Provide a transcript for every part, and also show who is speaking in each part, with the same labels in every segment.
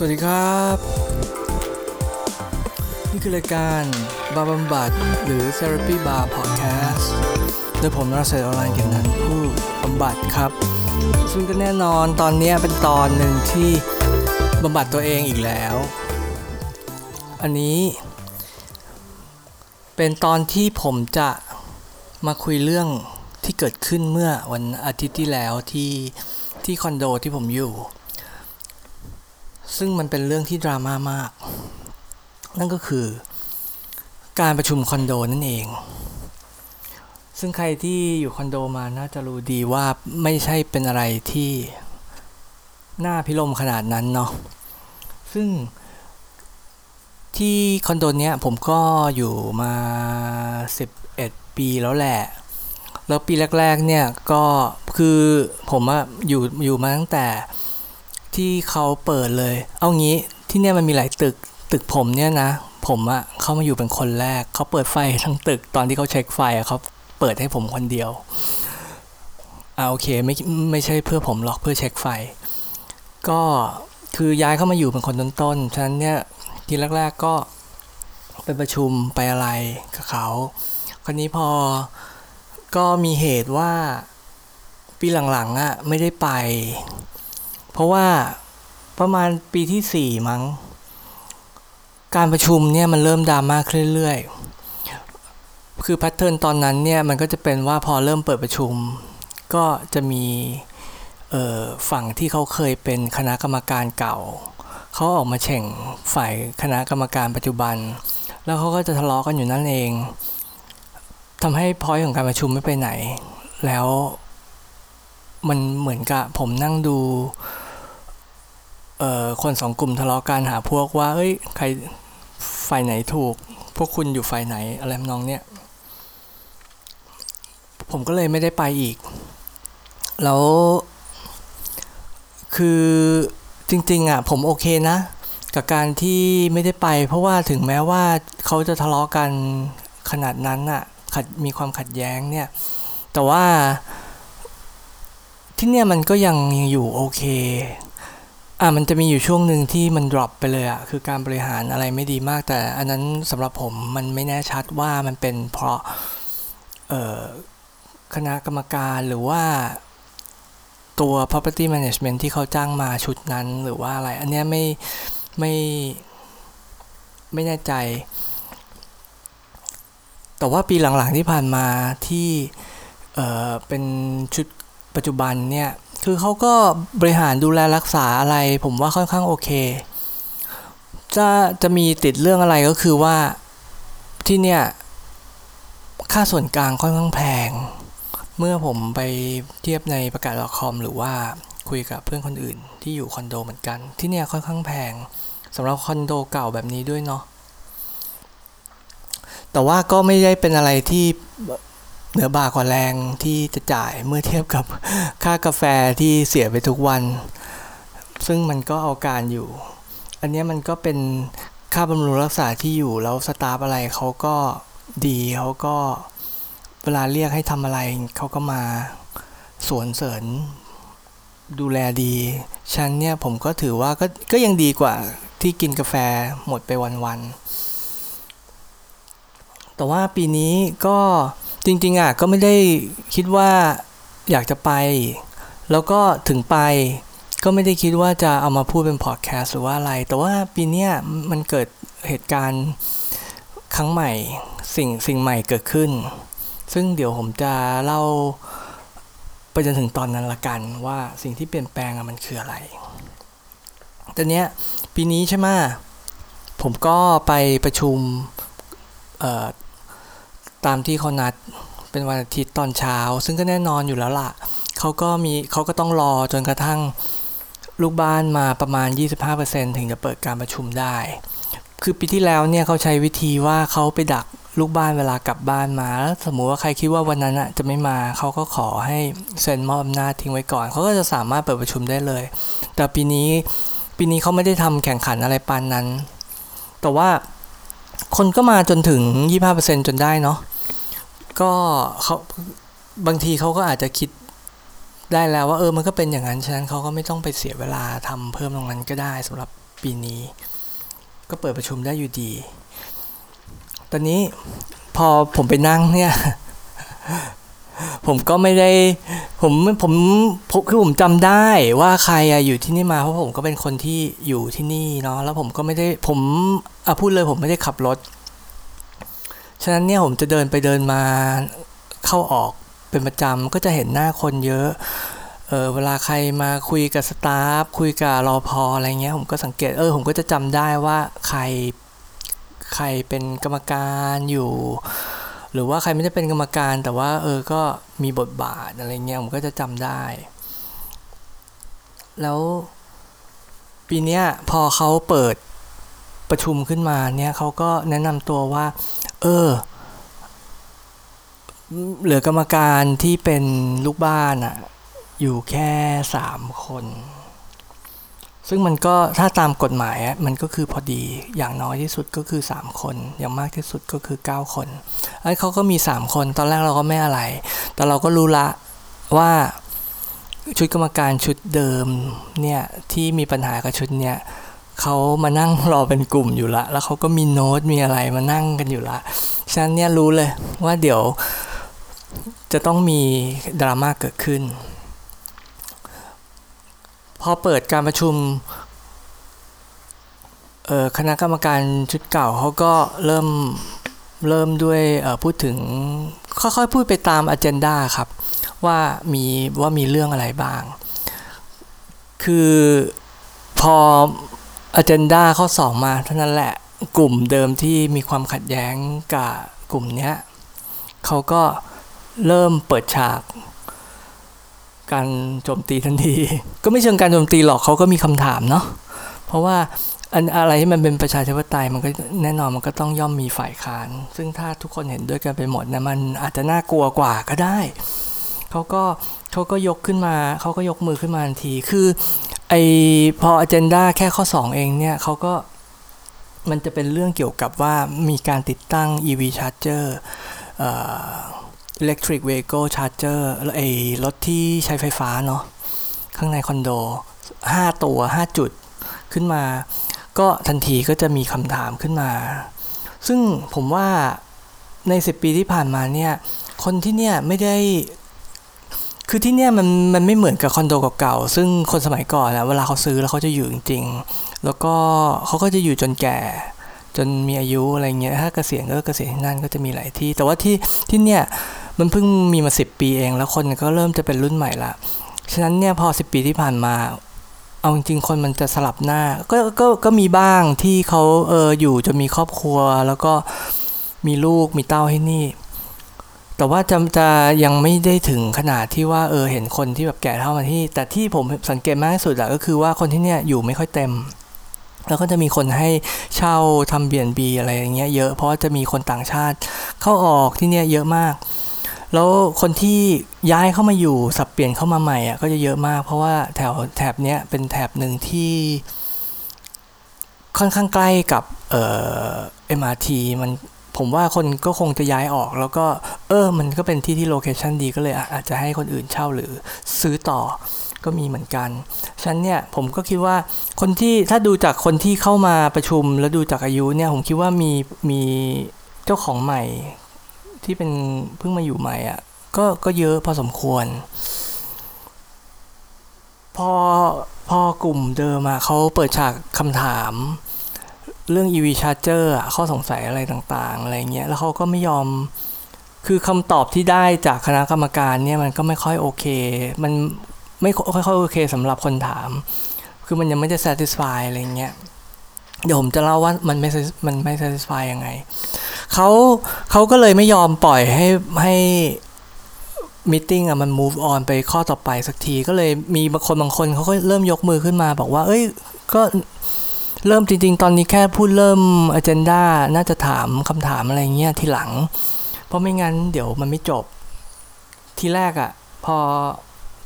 Speaker 1: สวัสดีครับ นี่คือรายการบาบำบัดหรือ Therapy Bar Podcast โดยผมนรเศรษฐ์ออนไลน์เก่งนั้นผู้บำบัดครับ ซึ่งก็แน่นอนตอนนี้เป็นตอนหนึ่งที่บำบัดตัวเองอีกแล้ว อันนี้ เป็นตอนที่ผมจะมาคุยเรื่องที่เกิดขึ้นเมื่อวันอาทิตย์ที่แล้วที่ที่คอนโดที่ผมอยู่ ซึ่งมันเป็นเรื่องที่ดราม่ามาก นั่นก็คือการประชุมคอนโดนั่นเอง ซึ่งใครที่อยู่คอนโดมาน่าจะรู้ดีว่าไม่ใช่เป็นอะไรที่น่าพิลมขนาดนั้นเนาะ ซึ่งที่คอนโดเนี้ยผมก็อยู่มา 11 ปีแล้วแหละ แล้วปีแรก ๆ เนี่ยก็คือผมอะอยู่อยู่มาตั้งแต่ ที่เขาเปิดเลย เอางี้ที่เนี่ยมันมีหลายตึกตึกผมเนี่ยนะ ผมอะเข้ามาอยู่เป็นคนแรก เขาเปิดไฟทั้งตึกตอนที่เขาเช็คไฟอะเขาเปิดให้ผมคนเดียวอ่าโอเคไม่ไม่ใช่เพื่อผมหรอกเพื่อเช็คไฟ ก็คือย้ายเข้ามาอยู่เป็นคนต้นๆ ฉะนั้นเนี่ยทีแรกๆก็ไปประชุมไปอะไรกับเขาคราวนี้พอก็มีเหตุว่าปีหลังๆอะ่ะไม่ได้ไป เพราะว่าประมาณปีที่สี่มั้ง การประชุมเนี่ยมันเริ่มดราม่าขึ้นเรื่อยๆ คือแพทเทิร์นตอนนั้นเนี่ยมันก็จะเป็นว่าพอเริ่มเปิดประชุม ก็จะมีฝั่งที่เขาเคยเป็นคณะกรรมการเก่า เขาออกมาแข่งฝ่ายคณะกรรมการปัจจุบัน แล้วเขาก็จะทะเลาะกันอยู่นั่นเองทำให้พอยของการประชุมไม่ไปไหน แล้วมันเหมือนกับผมนั่งดู เอ่อคนสองกลุ่มทะเลาะกันหาพวกว่าเอ้ยใครฝ่ายไหนถูก พวกคุณอยู่ฝ่ายไหนอะไรน้องเนี่ยผมก็เลยไม่ได้ไปอีก แล้วคือจริงๆอะผมโอเคนะ กับการที่ไม่ได้ไป เพราะว่าถึงแม้ว่าเขาจะทะเลาะกันขนาดนั้นอะขัดมีความขัดแย้งเนี่ย แต่ว่าที่เนี่ยมันก็ยังยังอยู่โอเค อะมันจะมีอยู่ช่วงหนึ่งที่มัน drop ไปเลยอะคือการบริหารอะไรไม่ดีมาก แต่อันนั้นสำหรับผมมันไม่แน่ชัดว่ามันเป็นเพราะเออคณะกรรมการหรือว่าตัว property management ที่เขาจ้างมาชุดนั้นหรือว่าอะไร อันนี้ไม่ไม่ไม่แน่ใจ แต่ว่าปีหลังๆที่ผ่านมาที่เออเป็นชุดปัจจุบันเนี่ย คือเขาก็บริหารดูแลรักษาอะไร ผมว่าค่อนข้างโอเค จะจะมีติดเรื่องอะไรก็คือว่าที่เนี่ยค่าส่วนกลางค่อนข้างแพง เมื่อผมไปเทียบในประกาศคอมหรือว่าคุยกับเพื่อนคนอื่นที่อยู่คอนโดเหมือนกัน ที่เนี่ยค่อนข้างแพงสำหรับคอนโดเก่าแบบนี้ด้วยเนาะแต่ว่าก็ไม่ได้เป็นอะไรที่ เหนือบากว่าแรงที่จะจ่ายเมื่อเทียบกับค่ากาแฟที่เสียไปทุกวัน ซึ่งมันก็เอาการอยู่ อันนี้มันก็เป็นค่าบำรุงรักษาที่อยู่แล้วสตาฟอะไรเขาก็ดีเขาก็เวลาเรียกให้ทำอะไรเขาก็มาสวนเสริญดูแลดีฉันเนี่ยผมก็ถือว่าก็ก็ยังดีกว่าที่กินกาแฟหมดไปวันๆแต่ว่าปีนี้ก็ จริงๆอะก็ไม่ได้คิดว่าอยากจะไป แล้วก็ถึงไปก็ไม่ได้คิดว่าจะเอามาพูดเป็นพอดแคสต์หรือว่าอะไร แต่ว่าปีนี้มันเกิดเหตุการณ์ครั้งใหม่สิ่งสิ่งใหม่เกิดขึ้น ซึ่งเดี๋ยวผมจะเล่าไปจนถึงตอนนั้นละกันว่าสิ่งที่เปลี่ยนแปลงมันคืออะไรแต่เนี้ยปีนี้ใช่ไหมผมก็ไปประชุม ตามที่เขานัดเป็นวันอาทิตย์ตอนเช้า ซึ่งก็แน่นอนอยู่แล้วล่ะเขาก็มีเขาก็ต้องรอจนกระทั่งลูกบ้านมาประมาณ 25%ถึงจะเปิดการประชุมได้ คือปีที่แล้วเนี่ยเขาใช้วิธีว่าเขาไปดักลูกบ้านเวลากลับบ้านมาแล้วสมมุติว่าใครคิดว่าวันนั้นจะไม่มาเขาก็ขอให้เซ็นมอบอำนาจทิ้งไว้ก่อนเขาก็จะสามารถเปิดประชุมได้เลย แต่ปีนี้ปีนี้เขาไม่ได้ทำแข่งขันอะไรปานนั้น แต่ว่า คนก็มาจนถึง 25%จนได้เนาะก็เขาบางทีเขาก็อาจจะคิดได้แล้วว่าเออมันก็เป็นอย่างนั้น ฉะนั้นเขาก็ไม่ต้องไปเสียเวลาทำเพิ่มตรงนั้นก็ได้สำหรับปีนี้ ก็เปิดประชุมได้อยู่ดี ตอนนี้พอผมไปนั่งเนี่ย ผมก็ไม่ได้ ผมผมผมคือผมจำได้ว่าใครอยู่ที่นี่มาเพราะผมก็เป็นคนที่อยู่ที่นี่เนาะแล้วผมก็ไม่ได้ผมอะพูดเลยผมไม่ได้ขับรถ ฉะนั้นเนี่ยผมจะเดินไปเดินมาเข้าออกเป็นประจำก็จะเห็นหน้าคนเยอะเออเวลาใครมาคุยกับสตาฟคุยกับรอพออะไรเงี้ยผมก็สังเกตเออผมก็จะจำได้ว่าใครใครเป็นกรรมการอยู่ หรือว่าใครไม่ได้เป็นกรรมการ แต่ว่าเออก็มีบทบาทอะไรเงี้ยผมก็จะจำได้ แล้วปีเนี้ยพอเขาเปิดประชุมขึ้นมาเนี่ยเขาก็แนะนำตัวว่า เออ เหลือกรรมการที่เป็นลูกบ้านอะอยู่แค่สามคน ซึ่งมันก็ถ้าตามกฎหมายอะมันก็คือพอดีอย่างน้อยที่สุดก็คือสามคน อย่างมากที่สุดก็คือเก้าคนไอ้เขาก็มีสามคนตอนแรกเราก็ไม่อะไร แต่เราก็รู้ละว่าชุดกรรมการชุดเดิมเนี่ยที่มีปัญหากับชุดเนี่ยเขามานั่งรอเป็นกลุ่มอยู่ละ แล้วเขาก็มีโน้ตมีอะไรมานั่งกันอยู่ละฉะนั้นเนี่ยรู้เลยว่าเดี๋ยวจะต้องมีดราม่าเกิดขึ้น พอเปิดการประชุมคณะกรรมการชุดเก่าเขาก็เริ่มเริ่มด้วยพูดถึงค่อยๆพูดไปตามอ g e n d a ครับว่ามีว่ามีเรื่องอะไรบ้าง คือพออ g e n d a ข้อ 2 มาเท่านั้นแหละกลุ่มเดิมที่มีความขัดแย้งกับกลุ่มนี้เขาก็เริ่มเปิดฉาก การโจมตีทันที ก็ไม่เชิงการโจมตีหรอกเขาก็มีคำถามเนาะเพราะว่าอันอะไรที่มันเป็นประชาธิปไตยมันก็แน่นอนมันก็ต้องย่อมมีฝ่ายค้าน ซึ่งถ้าทุกคนเห็นด้วยกันไปหมดนะมันอาจจะน่ากลัวกว่าก็ได้เขาก็เขาก็ยกขึ้นมาเขาก็ยกมือขึ้นมาทันทีคือไอพออ g e n d a แค่ข้อ 2 เองเนี่ยเขาก็มันจะเป็นเรื่องเกี่ยวกับว่ามีการติดตั้ง EV charger electric vehicle charger ไอรถที่ใช้ไฟฟ้าเนาะข้างในคอนโด 5 ตัว 5 จุดขึ้นมา ก็ทันทีก็จะมีคำถามขึ้นมา ซึ่งผมว่าใน 10 ปีที่ผ่านมาเนี่ย คนที่เนี่ยไม่ได้ คือที่เนี่ยมันมันไม่เหมือนกับคอนโดเก่าๆซึ่งคนสมัยก่อนนะเวลาเขาซื้อแล้วเขาจะอยู่จริงๆ แล้วก็เขาก็จะอยู่จนแก่จนมีอายุอะไรเงี้ย ถ้าเกษียณก็เกษียณที่นั่นก็จะมีหลายที่ แต่ว่าที่ที่เนี่ย มันเพิ่งมีมา10ปีเอง แล้วคนก็เริ่มจะเป็นรุ่นใหม่ละฉะนั้นเนี่ยพอ10ปีที่ผ่านมา เอาจริงๆคนมันจะสลับหน้า ก็ก็ก็มีบ้างที่เขาเอออยู่จะมีครอบครัว แล้วก็มีลูกมีเต้าให้นี่ แต่ว่าจะจะยังไม่ได้ถึงขนาดที่ว่าเออเห็นคนที่แบบแก่เท่ามาที่ แต่ที่ผมสังเกตมากที่สุดอะก็คือว่าคนที่เนี่ยอยู่ไม่ค่อยเต็มแล้วก็จะมีคนให้เช่าทำเบียนบีอะไรอย่างเงี้ยเยอะเพราะว่าจะมีคนต่างชาติเข้าออกที่เนี่ยเยอะมาก แล้วคนที่ย้ายเข้ามาอยู่สับเปลี่ยนเข้ามาใหม่อะก็จะเยอะมาก เพราะว่าแถวแถบเนี้ยเป็นแถบหนึ่งที่ค่อนข้างใกล้กับเอ่อ MRT มันผมว่าคนก็คงจะย้ายออก แล้วก็เออมันก็เป็นที่ที่โลเคชันดีก็เลยอาจจะให้คนอื่นเช่าหรือซื้อต่อก็มีเหมือนกันฉันเนี่ยผมก็คิดว่าคนที่ถ้าดูจากคนที่เข้ามาประชุมแล้วดูจากอายุเนี่ยผมคิดว่ามีมีเจ้าของใหม่ ที่เป็นเพิ่งมาอยู่ใหม่อะ่ะก็ก็เยอะพอสมควร พอพอกลุ่มเดิมอะเขาเปิดฉากคำถามเรื่อง EV charger อะข้อสงสัยอะไรต่างๆ อะไรเงี้ย แล้วเขาก็ไม่ยอม คือคำตอบที่ได้จากคณะกรรมการเนี่ยมันก็ไม่ค่อยโอเค มันไม่ค่อยโอเคสำหรับคนถาม คือมันยังไม่ได้ satisfy อะไรเงี้ย เดี๋ยวผมจะเล่าว่ามันไม่ มันไม่ satisfy ยังไง เขาเขาก็เลยไม่ยอมปล่อยให้ให้มิ팅อะมัน move on ไปข้อต่อไปสักทีก็เลยมีบางคนบางคนเขาก็เริ่มยกมือขึ้นมาบอกว่า เอ้ยก็เริ่มจริง ๆ ตอนนี้แค่พูดเริ่ม agenda น่าจะถามคำถามอะไรเงี้ยทีหลัง เพราะไม่งั้นเดี๋ยวมันไม่จบทีแรกอะ่ะ พอ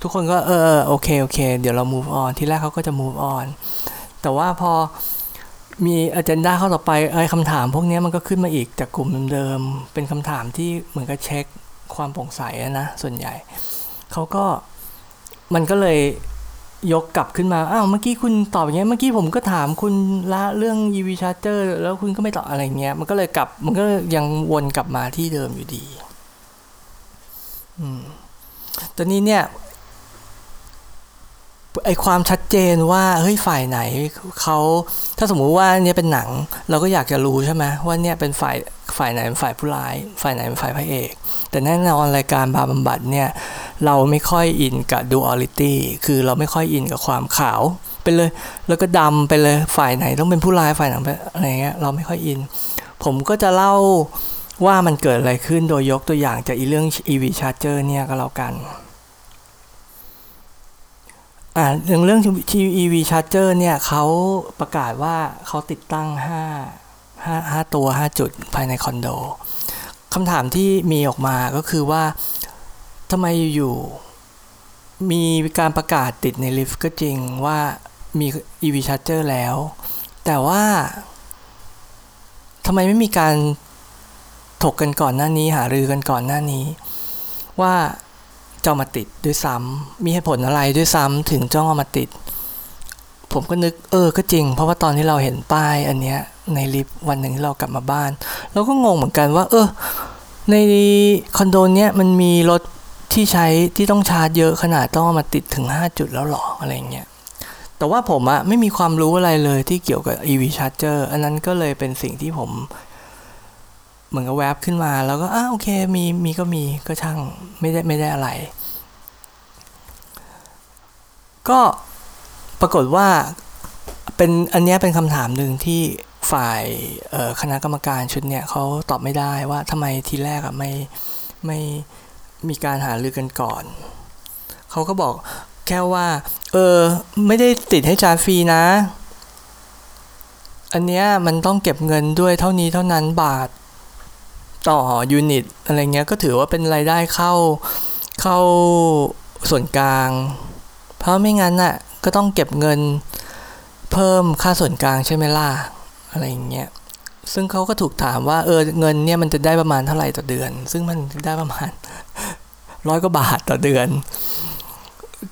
Speaker 1: ทุกคนก็เออโอเคโอเค เดี๋ยวเรา move on ทีแรกเขาก็จะ move on แต่ว่าพอ มีอ g e n d a เข้าต่อไปไอ้คำถาม พวกนี้มันก็ขึ้นมาอีกจากกลุ่มเดิมๆเป็นคำถามที่เหมือนกับเช็คความโปร่งใสนะส่วนใหญ่เขาก็มันก็เลยยกกลับขึ้นมา อ้าวเมื่อกี้คุณตอบอย่างเงี้ย เมื่อกี้ผมก็ถามคุณละเรื่อง EV charger แล้วคุณก็ไม่ตอบอะไรเงี้ย มันก็เลยกลับ มันก็ยังวนกลับมาที่เดิมอยู่ดี อืมตอนนี้เนี่ย ไอความชัดเจนว่าเฮ้ยฝ่ายไหนเขาถ้าสมมุติว่าเนี่ยเป็นหนัง เราก็อยากจะรู้ใช่ไหมว่าเนี่ยเป็นฝ่ายฝ่ายไหนเป็นฝ่ายผู้ร้าย ฝ่ายไหนเป็นฝ่ายพระเอก แต่แน่นอนรายการบาบำบัดเนี่ยเราไม่ค่อยอินกับดูอลิตี้คือเราไม่ค่อยอินกับความขาวไปเลย แล้วก็ดำไปเลยฝ่ายไหนต้องเป็นผู้ร้ายฝ่ายไหนอะไรเงี้ยเราไม่ค่อยอิน ผมก็จะเล่าว่ามันเกิดอะไรขึ้นโดยยกตัวอย่างจากอีเรื่อง EV Charger เนี่ยก็แล้วกัน อ่าเรื่องเรื่อง EV Charger เนี่ยเขาประกาศว่าเขาติดตั้ง 5 5 5 ตัว 5 จุดภายในคอนโดคำถามที่มีออกมาก็คือว่าทำไมอยู่มีการประกาศติดในลิฟต์ก็จริงว่ามี EV Charger แล้ว แต่ว่าทำไมไม่มีการถกกันก่อนหน้านี้ หารือกันก่อนหน้านี้ ว่า จะมาติดด้วยซ้ำมีเหตุผลอะไรด้วยซ้ำถึงจ้องเอามาติด ผมก็นึกเออก็จริง เพราะว่าตอนที่เราเห็นป้ายอันเนี้ยในลิฟต์วันหนึ่งที่เรากลับมาบ้าน เราก็งงเหมือนกันว่า เออ ในคอนโดเนี้ยมันมีรถที่ใช้ที่ต้องชาร์จเยอะขนาดต้องเอามาติดถึง 5 จุดแล้วหรออะไรเงี้ยแต่ว่าผมอะไม่มีความรู้อะไรเลยที่เกี่ยวกับ EV charger อันนั้นก็เลยเป็นสิ่งที่ผม เหมือนกับแวบขึ้นมา แล้วก็อ่าโอเคมีมีก็มีก็ช่างไม่ได้ไม่ได้อะไร ก็ปรากฏว่าเป็นอันนี้เป็นคำถามหนึ่งที่ฝ่ายคณะกรรมการชุดเนี่ยเขาตอบไม่ได้ว่าทำไมทีแรกอะไม่ไม่มีการหารือกันก่อน เขาก็บอกแค่ว่า เออ ไม่ได้ติดให้จานฟรีนะ อันเนี้ยมันต้องเก็บเงินด้วยเท่านี้เท่านั้นบาท ต่อยูนิตอะไรเงี้ยก็ถือว่าเป็นรายได้เข้าเข้าส่วนกลาง เพราะไม่งั้นน่ะก็ต้องเก็บเงินเพิ่มค่าส่วนกลางใช่ไหมล่ะอะไรเงี้ยซึ่งเขาก็ถูกถามว่าเออเงินเนี่ยมันจะได้ประมาณเท่าไหร่ต่อเดือน ซึ่งมันได้ประมาณร้อยกว่าบาทต่อเดือน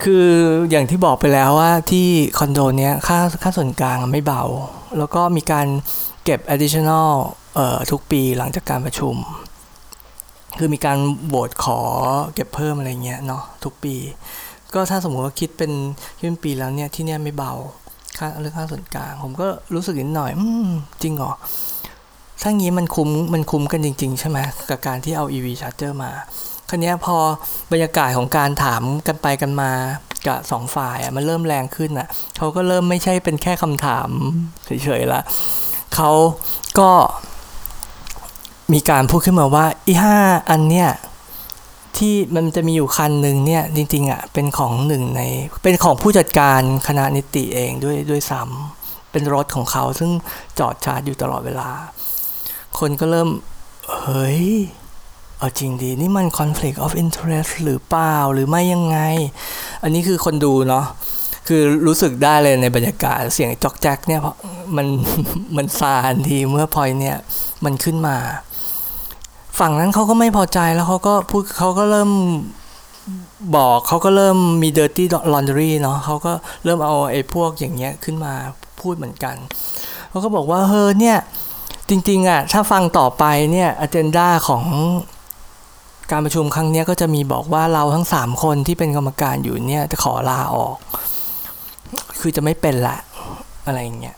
Speaker 1: คืออย่างที่บอกไปแล้วว่าที่คอนโดเนี้ยค่าค่าส่วนกลางไม่เบา แล้วก็มีการเก็บ additional เอ่อ ทุกปีหลังจากการประชุม คือมีการโหวตขอเก็บเพิ่มอะไรเงี้ยเนาะทุกปี ก็ถ้าสมมติว่าคิดเป็นคิดเป็นปีแล้วเนี่ยที่เนี่ยไม่เบาค่าเรื่องค่าส่วนกลาง ผมก็รู้สึกนิดหน่อยอืมจริงเหรอถ้างี้มันคุ้มมันคุ้มกันจริง ๆ ใช่ไหมกับการที่เอา EV charger มาคราวนี้พอบรรยากาศของการถามกันไปกันมากับสองฝ่ายอะมันเริ่มแรงขึ้นอะเขาก็เริ่มไม่ใช่เป็นแค่คำถามเฉยๆละเขาก็ มีการพูดขึ้นมาว่าอีห้าอันเนี้ยที่มันจะมีอยู่คันหนึ่งเนี่ยจริงๆอะเป็นของหนึ่งในเป็นของผู้จัดการคณะนิติเองด้วยด้วยซ้ำเป็นรถของเขาซึ่งจอดชาร์จอยู่ตลอดเวลา คนก็เริ่ม เฮ้ย เอาจริงดีนี่มัน conflict of interest หรือเปล่าหรือไม่ยังไง อันนี้คือคนดูเนาะคือรู้สึกได้เลยในบรรยากาศเสียงจอกแจ๊กเนี่ยเพราะมันมันซานทีเมื่อพอยเนี่ยมันขึ้นมา ฝั่งนั้นเขาก็ไม่พอใจแล้วเขาก็พูดเขาก็เริ่มบอกเขาก็เริ่มมี dirty laundry เนาะเขาก็เริ่มเอาไอ้พวกอย่างเงี้ยขึ้นมาพูดเหมือนกันเขาก็บอกว่าเฮ้เนี่ย จริงๆอะถ้าฟังต่อไปเนี่ยอเจนดาของการประชุมครั้งนี้ก็จะมีบอกว่าเราทั้งสามคนที่เป็นกรรมการอยู่เนี่ยจะขอลาออก คือจะไม่เป็นละอะไรอย่างเงี้ย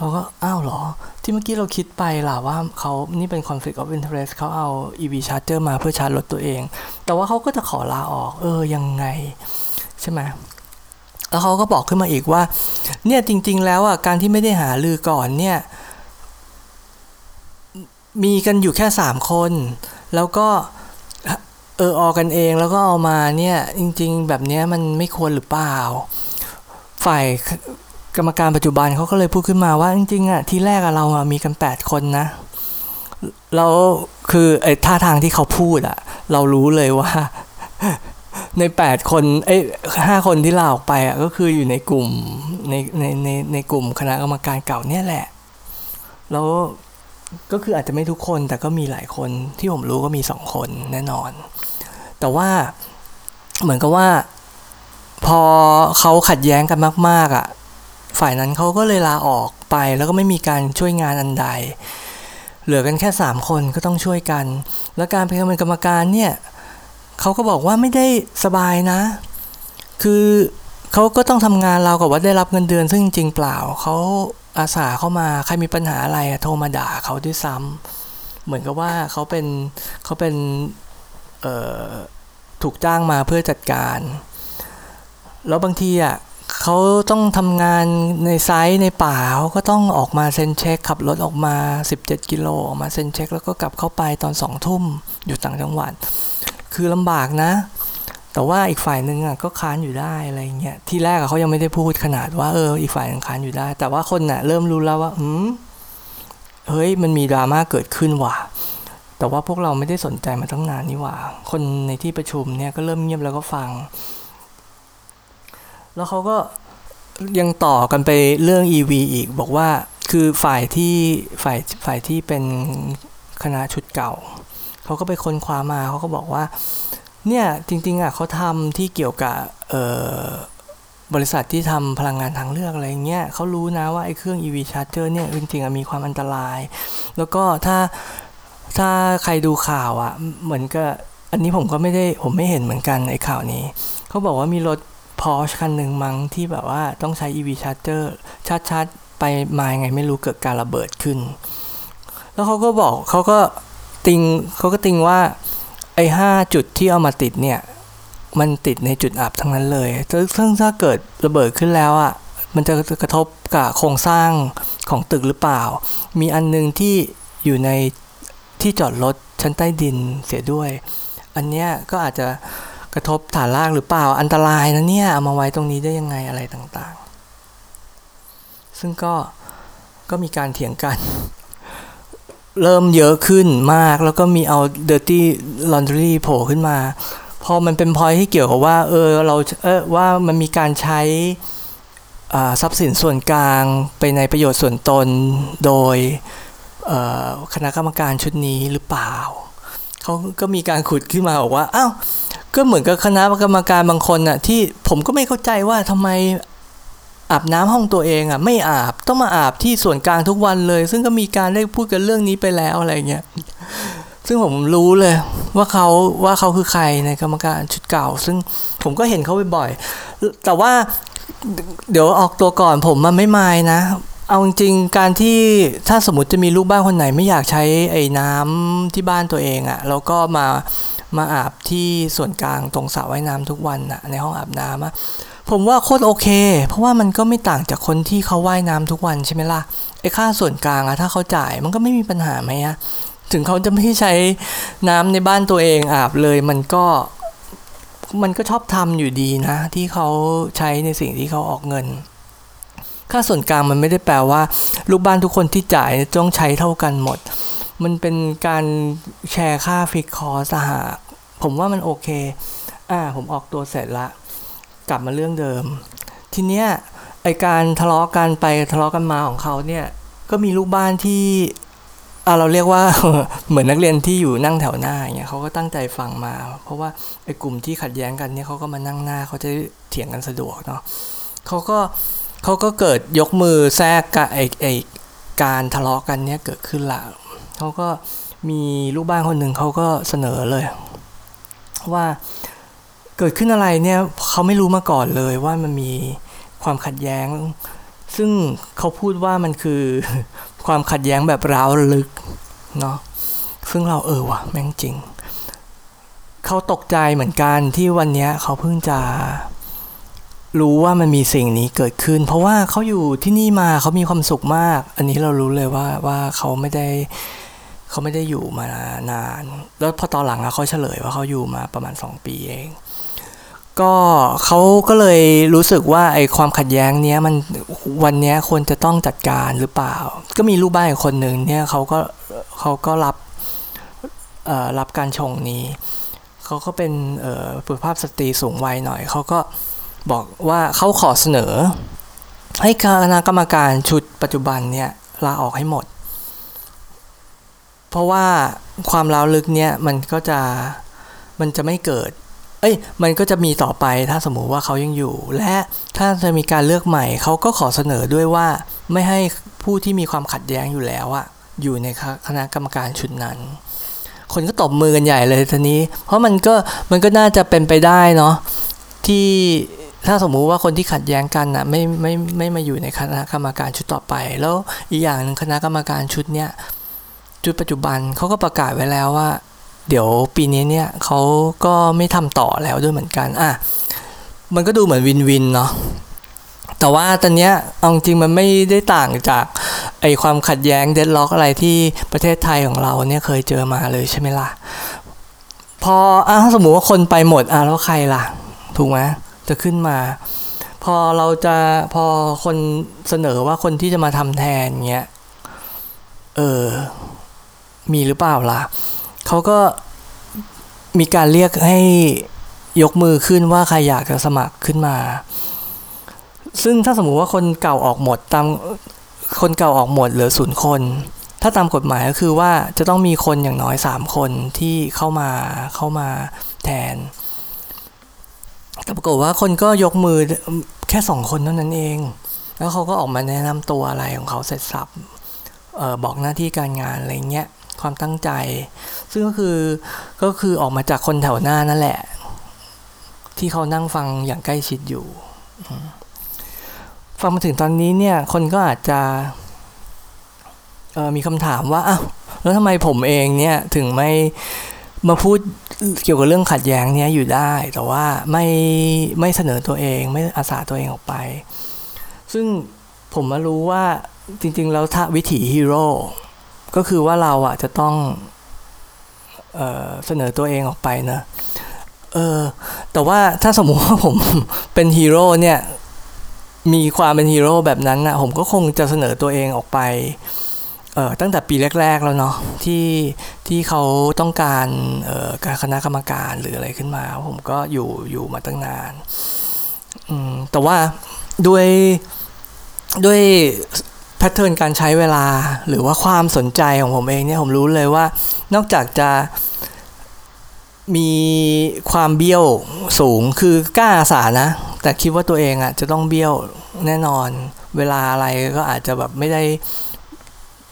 Speaker 1: เราก็อ้าวเหรอ ที่เมื่อกี้เราคิดไปล่ะว่าเขานี่เป็น conflict of interest เขาเอา EV charger มาเพื่อชาร์จรถตัวเอง แต่ว่าเขาก็จะขอลาออก เออ ยังไง ใช่ไหมแล้วเขาก็บอกขึ้นมาอีกว่า เนี่ยจริง ๆ แล้วอะการที่ไม่ได้หาลือก่อนเนี่ย มีกันอยู่แค่สามคน แล้วก็เออออกกันเองแล้วก็เอามาเนี่ย จริง ๆ แบบนี้มันไม่ควรหรือเปล่า ฝ่าย กรรมการปัจจุบันเขาก็เลยพูดขึ้นมาว่าจริงๆอะที่แรกเราอะมีกันแปดคนนะแล้วคือไอ้ท่าทางที่เขาพูดอะ เรารู้เลยว่า ในแปดคนไอ้ห้าคนที่ลาออกไปอะก็คืออยู่ในกลุ่มในในในในกลุ่มคณะกรรมการเก่าเนี่ยแหละ แล้วก็คืออาจจะไม่ทุกคนแต่ก็มีหลายคนที่ผมรู้ก็มีสองคนแน่นอน แต่ว่าเหมือนกับว่า พอเขาขัดแย้งกันมาก ๆอะ่ะ ฝ่ายนั้นเขาก็เลยลาออกไปแล้วก็ไม่มีการช่วยงานอันใด เหลือกันแค่สามคนก็ต้องช่วยกัน แล้วการเป็นกรรมการเนี่ยเขาก็บอกว่าไม่ได้สบายนะ คือเขาก็ต้องทำงานเรากับว่าได้รับเงินเดือน ซึ่งจริงๆเปล่าเขาอาสาเข้ามาใครมีปัญหาอะไรโทรมาด่าเขาด้วยซ้ำเหมือนกับว่าเขาเป็นเขาเป็นถูกจ้างมาเพื่อจัดการ แล้วบางทีอะ เขาต้องทำงานในไซต์ในป่าเขาก็ต้องออกมาเซ็นเช็คขับรถออกมา 17 กิโลออกมาเซ็นเช็ค แล้วก็กลับเข้าไปตอนสองทุ่มอยู่ต่างจังหวัด คือลำบากนะ แต่ว่าอีกฝ่ายหนึ่งอะก็ค้านอยู่ได้อะไรเงี้ยที่แรกเขายังไม่ได้พูดขนาดว่าเอออีกฝ่ายนึงค้านอยู่ได้ แต่ว่าคนน่ะเริ่มรู้แล้วว่าอืมเฮ้ยมันมีดราม่าเกิดขึ้นว่ะแต่ว่าพวกเราไม่ได้สนใจมาตั้งนานนี่หว่า คนในที่ประชุมเนี่ยก็เริ่มเงียบแล้วก็ฟัง แล้วเขาก็ยังต่อกันไปเรื่อง EV อีกบอกว่าคือฝ่ายที่ฝ่ายฝ่ายที่เป็นคณะชุดเก่า เขาก็ไปค้นคว้ามาเขาก็บอกว่า เนี่ยจริงๆอะเขาทำที่เกี่ยวกับบริษัทที่ทำพลังงานทางเลือกอะไรเงี้ยเขารู้นะว่าไอ้เครื่อง EV charger เนี่ยจริงๆมีความอันตราย แล้วก็ถ้าถ้าใครดูข่าวอะเหมือนกับอันนี้ผมก็ไม่ได้ผมไม่เห็นเหมือนกันไอ้ข่าวนี้ เขาบอกว่ามีรถ พอชคันหนึ่งมั้งที่แบบว่าต้องใช้ EV charger ชาร์จไปมาไงไม่รู้เกิดการระเบิดขึ้น แล้วเขาก็บอกเขาก็ติงเขาก็ติงว่าไอ้ห้าจุดที่เอามาติดเนี่ย มันติดในจุดอับทั้งนั้นเลยซึ่งถ้าเกิดระเบิดขึ้นแล้วอะ่ะมันจะกระทบกับโครงสร้างของตึกหรือเปล่า มีอันนึงที่อยู่ในที่จอดรถชั้นใต้ดินเสียด้วย อันเนี้ยก็อาจจะ กระทบฐานรากหรือเปล่าอันตรายนะเนี่ยเอามาไว้ตรงนี้ได้ยังไงอะไรต่างๆ ซึ่งก็ก็มีการเถียงกัน เริ่มเยอะขึ้นมากแล้วก็มีเอา dirty laundry โผล่ขึ้นมา พอมันเป็นพอยที่เกี่ยวกับว่า เออเราเออว่ามันมีการใช้ทรัพย์สินส่วนกลางไปในประโยชน์ส่วนตนโดยคณะกรรมการชุดนี้หรือเปล่า เขาก็มีการขุดขึ้นมาบอกว่า อ้าว ก็เหมือนกับคณะกรรมการบางคนน่ะ ที่ผมก็ไม่เข้าใจว่าทำไมอาบน้ำห้องตัวเองอะ ไม่อาบต้องมาอาบที่ส่วนกลางทุกวันเลย ซึ่งก็มีการได้พูดกันเรื่องนี้ไปแล้วอะไรเงี้ยซึ่งผมรู้เลยว่าเขาว่าเขาคือใครในกรรมการชุดเก่า ซึ่งผมก็เห็นเขาบ่อยๆแต่ว่าเดี๋ยวออกตัวก่อนผมมันไม่มายนะ เอาจริงๆการที่ถ้าสมมติจะมีลูกบ้านคนไหนไม่อยากใช้ไอ้น้ำที่บ้านตัวเองอะ่ะแล้วก็มา มาอาบที่ส่วนกลางตรงสระว่ายน้ำทุกวันอะในห้องอาบน้ำอะผมว่าโคตรโอเค เพราะว่ามันก็ไม่ต่างจากคนที่เขาว่ายน้ำทุกวันใช่ไหมล่ะไอ้ค่าส่วนกลางอะถ้าเขาจ่ายมันก็ไม่มีปัญหาไหมอะถึงเขาจะไม่ใช้น้ำในบ้านตัวเองอาบเลยมันก็มันก็ชอบทำอยู่ดีนะ ที่เขาใช้ในสิ่งที่เขาออกเงิน ค่าส่วนกลางมันไม่ได้แปลว่า ลูกบ้านทุกคนที่จ่ายต้องใช้เท่ากันหมด มันเป็นการแชร์ค่าฟิกคอสหาผมว่ามันโอเค อ่า ผมออกตัวเสร็จละ กลับมาเรื่องเดิม ทีเนี้ยไอการทะเลาะกันไปทะเลาะกันมาของเขาเนี่ย ก็มีลูกบ้านที่เราเรียกว่าเหมือนนักเรียนที่อยู่นั่งแถวหน้าเงี้ยเขาก็ตั้งใจฟังมา เพราะว่าไอ้กลุ่มที่ขัดแย้งกันเนี่ยเขาก็มานั่งหน้าเขาจะเถียงกันสะดวกเนาะเขาก็เขาก็เกิดยกมือแทรกกับไอ้ไอ้การทะเลาะกันเนี่ยเกิดขึ้นละ เขาก็มีลูกบ้านคนหนึ่งเขาก็เสนอเลย ว่าเกิดขึ้นอะไรเนี่ยเขาไม่รู้มาก่อนเลยว่ามันมีความขัดแย้ง ซึ่งเขาพูดว่ามันคือความขัดแย้งแบบร้าวลึกเนาะซึ่งเราเออว่ะแม่งจริง เขาตกใจเหมือนกันที่วันนี้เขาเพิ่งจะรู้ว่ามันมีสิ่งนี้เกิดขึ้น เพราะว่าเขาอยู่ที่นี่มาเขามีความสุขมาก อันนี้เรารู้เลยว่าว่าเขาไม่ได้ เขาไม่ได้อยู่มานาน แล้วพอตอนหลังเขาเฉลยว่าเขาอยู่มาประมาณสองปีเอง ก็เขาก็เลยรู้สึกว่าไอ้ความขัดแย้งเนี้ยมันวันนี้ควรจะต้องจัดการหรือเปล่า ก็มีลูกบ้านคนหนึ่งเนี่ยเขาก็เขาก็รับรับการชงนี้ เขาก็เป็นผู้ภาพสตรีสูงวัยหน่อย เขาก็บอกว่าเขาขอเสนอ ให้คณะกรรมการชุดปัจจุบันเนี่ยลาออกให้หมด เพราะว่าความล้าลึกเนี่ยมันก็จะมันจะไม่เกิด เอ้ย มันก็จะมีต่อไปถ้าสมมุติว่าเขายังอยู่ และถ้าจะมีการเลือกใหม่เขาก็ขอเสนอด้วยว่าไม่ให้ผู้ที่มีความขัดแย้งอยู่แล้วอะอยู่ในคณะกรรมการชุดนั้น คนก็ตบมือกันใหญ่เลยทีนี้ เพราะมันก็มันก็น่าจะเป็นไปได้เนาะที่ถ้าสมมุติว่าคนที่ขัดแย้งกันนะไม่ไม่ไม่มาอยู่ในคณะกรรมการชุดต่อไป แล้วอีกอย่างหนึ่งคณะกรรมการชุดเนี้ย จุดปัจจุบันเขาก็ประกาศไว้แล้วว่า เดี๋ยวปีนี้เนี่ยเขาก็ไม่ทำต่อแล้วด้วยเหมือนกันอะมันก็ดูเหมือนวินวินเนาะแต่ว่าตอนเนี้ยเอาจริงมันไม่ได้ต่างจากไอความขัดแย้งเดดล็อกอะไรที่ประเทศไทยของเราเนี่ยเคยเจอมาเลยใช่ไหมล่ะ พออ้าสมมติว่าคนไปหมดอะแล้วใครล่ะ ถูกไหมจะขึ้นมา พอเราจะพอคนเสนอว่าคนที่จะมาทำแทนเงี้ยเออ มีหรือเปล่าล่ะเขาก็มีการเรียกให้ยกมือขึ้นว่าใครอยากจะสมัครขึ้นมา ซึ่งถ้าสมมุติว่าคนเก่าออกหมดตามคนเก่าออกหมดเหลือศูนย์คน ถ้าตามกฎหมายก็คือว่าจะต้องมีคนอย่างน้อย 3 คนที่เข้ามาเข้ามาแทน แต่ปรากฏว่าคนก็ยกมือแค่สองคนเท่านั้นเอง แล้วเขาก็ออกมาแนะนำตัวอะไรของเขาเสร็จสับออบอกหน้าที่การงานอะไรเงี้ย ความตั้งใจ ซึ่งก็คือก็คือออกมาจากคนแถวหน้านั่นแหละ ที่เขานั่งฟังอย่างใกล้ชิดอยู่ ฟังมาถึงตอนนี้เนี่ย คนก็อาจจะมีคำถามว่าอ้าวแล้วทำไมผมเองเนี่ยถึงไม่มาพูดเกี่ยวกับเรื่องขัดแย้งเนี้ยอยู่ได้ แต่ว่าไม่ไม่เสนอตัวเอง ไม่อาสาตัวเองออกไป ซึ่งผมมารู้ว่าจริง ๆ แล้วถ้าวิถีฮีโร่ ก็คือว่าเราอะจะต้องเออเสนอตัวเองออกไปนะเออแต่ว่าถ้าสมมุติว่าผมเป็นฮีโร่เนี่ยมีความเป็นฮีโร่แบบนั้นนะผมก็คงจะเสนอตัวเองออกไปเออตั้งแต่ปีแรก ๆ แล้วเนาะที่ที่เขาต้องการเอ่อการคณะกรรมการหรืออะไรขึ้นมา ผมก็อยู่อยู่มาตั้งนานอืมแต่ว่าด้วยด้วย แพทเทิร์นการใช้เวลาหรือว่าความสนใจของผมเองเนี่ยผมรู้เลยว่า นอกจากจะมีความเบี้ยวสูงคือกล้าอาสานะ แต่คิดว่าตัวเองอะ่ะจะต้องเบี้ยวแน่นอน เวลาอะไรก็อาจจะแบบไม่ได้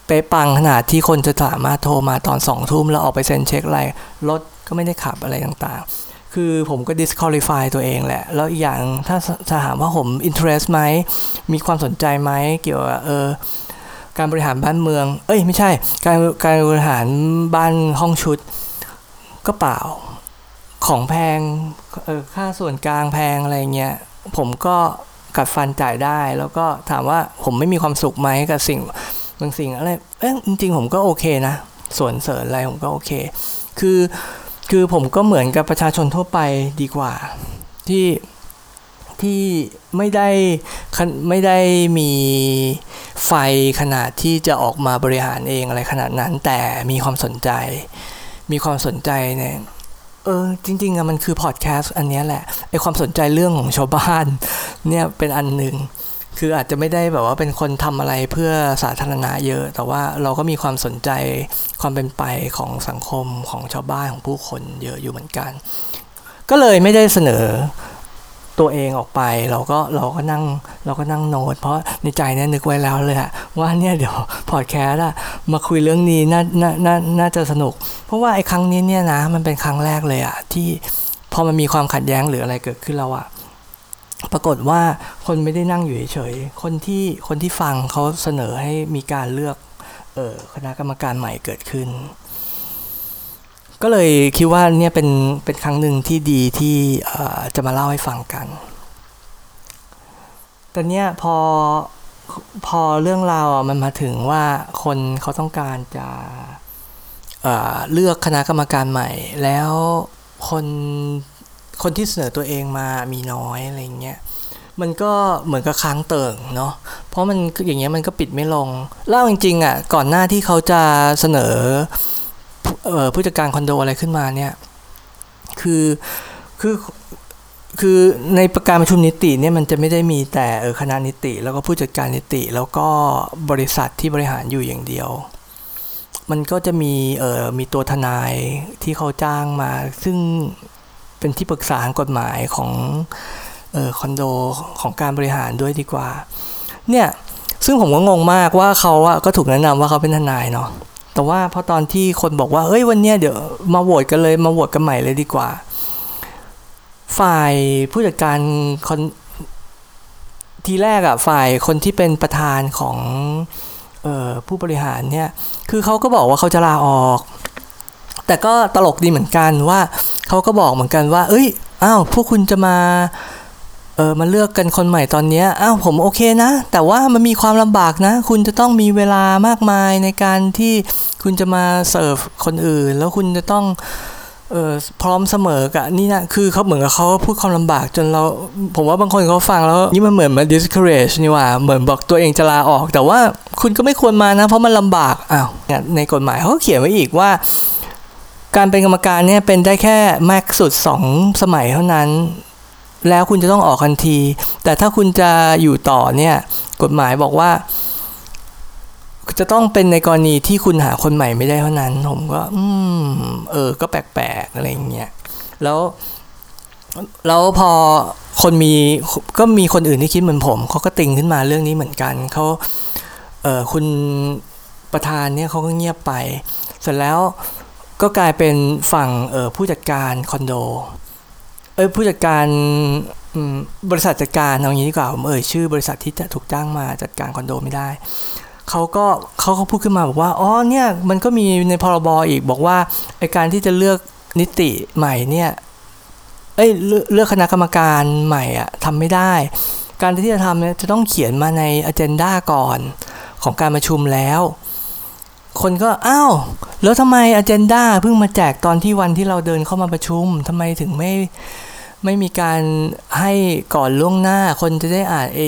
Speaker 1: เป๊ะปังขนาดที่คนจะสามารถโทรมาตอนสองทุ่มแล้วออกไปเซ็นเช็คอะไรรถก็ไม่ได้ขับอะไรต่างๆ คือผมก็ disqualify ตัวเองแหละ แล้วอีกอย่างถ้าจะถามว่าผม interest ไหม มีความสนใจไหมเกี่ยวกับเออการบริหารบ้านเมือง เอ้ยไม่ใช่ การการบริหารบ้านห้องชุดก็เปล่าของแพงเออค่าส่วนกลางแพงอะไรเงี้ยผมก็กัดฟันจ่ายได้ แล้วก็ถามว่าผมไม่มีความสุขไหมกับสิ่งบางสิ่งอะไรเอ้จริงๆผมก็โอเคนะส่วนเสริญอะไรผมก็โอเค คือ คือผมก็เหมือนกับประชาชนทั่วไปดีกว่า ที่ที่ไม่ได้ไม่ได้มีไฟขนาดที่จะออกมาบริหารเองอะไรขนาดนั้น แต่มีความสนใจ มีความสนใจเนี่ยเออจริงๆอะมันคือพอดแคสต์อันนี้แหละไอความสนใจเรื่องของชาวบ้านเนี่ยเป็นอันหนึ่ง คืออาจจะไม่ได้แบบว่าเป็นคนทำอะไรเพื่อสาธารณะเยอะ แต่ว่าเราก็มีความสนใจความเป็นไปของสังคมของชาวบ้านของผู้คนเยอะอยู่เหมือนกัน ก็เลยไม่ได้เสนอตัวเองออกไปเราก็เราก็นั่งเราก็นั่งโน้ตเพราะในใจเนี่ยนึกไว้แล้วเลยอะว่าเนี่ยเดี๋ยวพอดแคสต์อะมาคุยเรื่องนี้น่าน่าน่าน่าจะสนุก เพราะว่าไอ้ครั้งนี้เนี่ยนะมันเป็นครั้งแรกเลยอะที่พอมันมีความขัดแย้งหรืออะไรเกิดขึ้นแล้วอะ ปรากฏว่าคนไม่ได้นั่งอยู่เฉยๆ คนที่คนที่ฟังเขาเสนอให้มีการเลือกออคณะกรรมการใหม่เกิดขึ้น ก็เลยคิดว่าเนี่ยเป็นเป็นครั้งหนึ่งที่ดีที่จะมาเล่าให้ฟังกันแต่เนี้ยพอพอเรื่องราวมันมาถึงว่าคนเขาต้องการจะเเลือกคณะกรรมการใหม่ แล้วคน คนที่เสนอตัวเองมามีน้อยอะไรเงี้ยมันก็เหมือนกับค้างเติ่งเนาะ เพราะมันอย่างเงี้ยมันก็ปิดไม่ลงเล่าจริงๆอะก่อนหน้าที่เขาจะเสนอผู้จัดการคอนโดอะไรขึ้นมาเนี่ยคือคือคือในประการประชุมนิติเนี่ยมันจะไม่ได้มีแต่คณะนิติ แล้วก็ผู้จัดการนิติ แล้วก็บริษัทที่บริหารอยู่อย่างเดียว มันก็จะมีเออมีตัวทนายที่เขาจ้างมา ซึ่ง เป็นที่ปรึกษาทางกฎหมายของออคอนโดของการบริหารด้วยดีกว่า เนี่ย ซึ่งผมก็งงมากว่าเขาอะก็ถูกแนะนำว่าเขาเป็นทนายเนาะแต่ว่าพอตอนที่คนบอกว่าเอ้ยวันเนี้ยเดี๋ยวมาโหวตกันเลยมาโหวตกันใหม่เลยดีกว่า ฝ่ายผู้จัดการคอนทีแรกอะฝ่ายคนที่เป็นประธานของออผู้บริหารเนี่ย คือเขาก็บอกว่าเขาจะลาออก แต่ก็ตลกดีเหมือนกันว่าเขาก็บอกเหมือนกันว่า เอ้ยอ้าวพวกคุณจะมาเออมาเลือกกันคนใหม่ตอนนี้อ้าวผมโอเคนะ แต่ว่ามันมีความลำบากนะ คุณจะต้องมีเวลามากมายในการที่คุณจะมาเสิร์ฟคนอื่น แล้วคุณจะต้องเออพร้อมเสมอกับนี่นะคือเขาเหมือนกับเขาพูดความลำบากจนเรา ผมว่าบางคนเขาฟังแล้ว นี่มันเหมือนมา discourage นี่ว่าเหมือนบอกตัวเองจะลาออก แต่ว่าคุณก็ไม่ควรมานะ เพราะมันลำบากอ้าวในกฎหมายเขาเขียนไว้อีกว่า การเป็นกรรมการเนี่ยเป็นได้แค่ม็กสุด 2 สมัยเท่านั้น แล้วคุณจะต้องออกทันที แต่ถ้าคุณจะอยู่ต่อเนี่ยกฎหมายบอกว่า จะต้องเป็นในกรณีที่คุณหาคนใหม่ไม่ได้เท่านั้น ผมก็ อืม เออ ก็แปลกๆอะไรอย่างเงี้ยแล้วแล้วพอคนมีก็มีคนอื่นที่คิดเหมือนผมเขาก็ติงขึ้นมาเรื่องนี้เหมือนกันเขาเออคุณประธานเนี่ยเขาก็เงียบไป เสร็จแล้ว ก็กลายเป็นฝั่งเออผู้จัดการคอนโด เออผู้จัดการบริษัทจัดการเอางี้ดีกว่าผมเอ่ยชื่อบริษัทที่จะถูกจ้างมาจัดการคอนโดไม่ได้เขาก็เขาเขาพูดขึ้นมาบอกว่าอ๋อเนี่ยมันก็มีในพรบอีกบอกว่าไอการที่จะเลือกนิติใหม่เนี่ยเอ้ยเลือกคณะกรรมการใหม่อะทำไม่ได้ การที่จะทำเนี่ยจะต้องเขียนมาในอเจนดาก่อนของการประชุมแล้ว คนก็อ้าวแล้วทำไมอเจนดาเพิ่งมาแจกตอนที่วันที่เราเดินเข้ามาประชุมทำไมถึงไม่ไม่มีการให้ก่อนล่วงหน้า คนจะได้อ่านเอ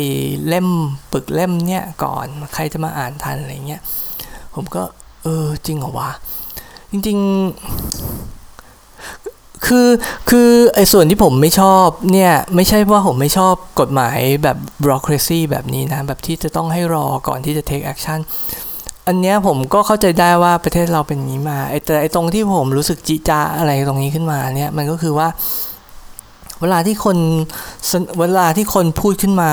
Speaker 1: เล่มปึกเล่มเนี่ยก่อนใครจะมาอ่านทันอะไรเงี้ยผมก็ เออจริงเหรอวะจริง ๆ คือคือไอ้ส่วนที่ผมไม่ชอบเนี่ยไม่ใช่ว่าผมไม่ชอบกฎหมายแบบ bureaucracy แบบนี้นะ แบบที่จะต้องให้รอก่อนที่จะ take action อันเนี้ยผมก็เข้าใจได้ว่าประเทศเราเป็นนี้มาไอ้แต่ไอ้ตรงที่ผมรู้สึกจิจาอะไรตรงนี้ขึ้นมาเนี่ยมันก็คือว่า เวลาที่คนเวลาที่คนพูดขึ้นมา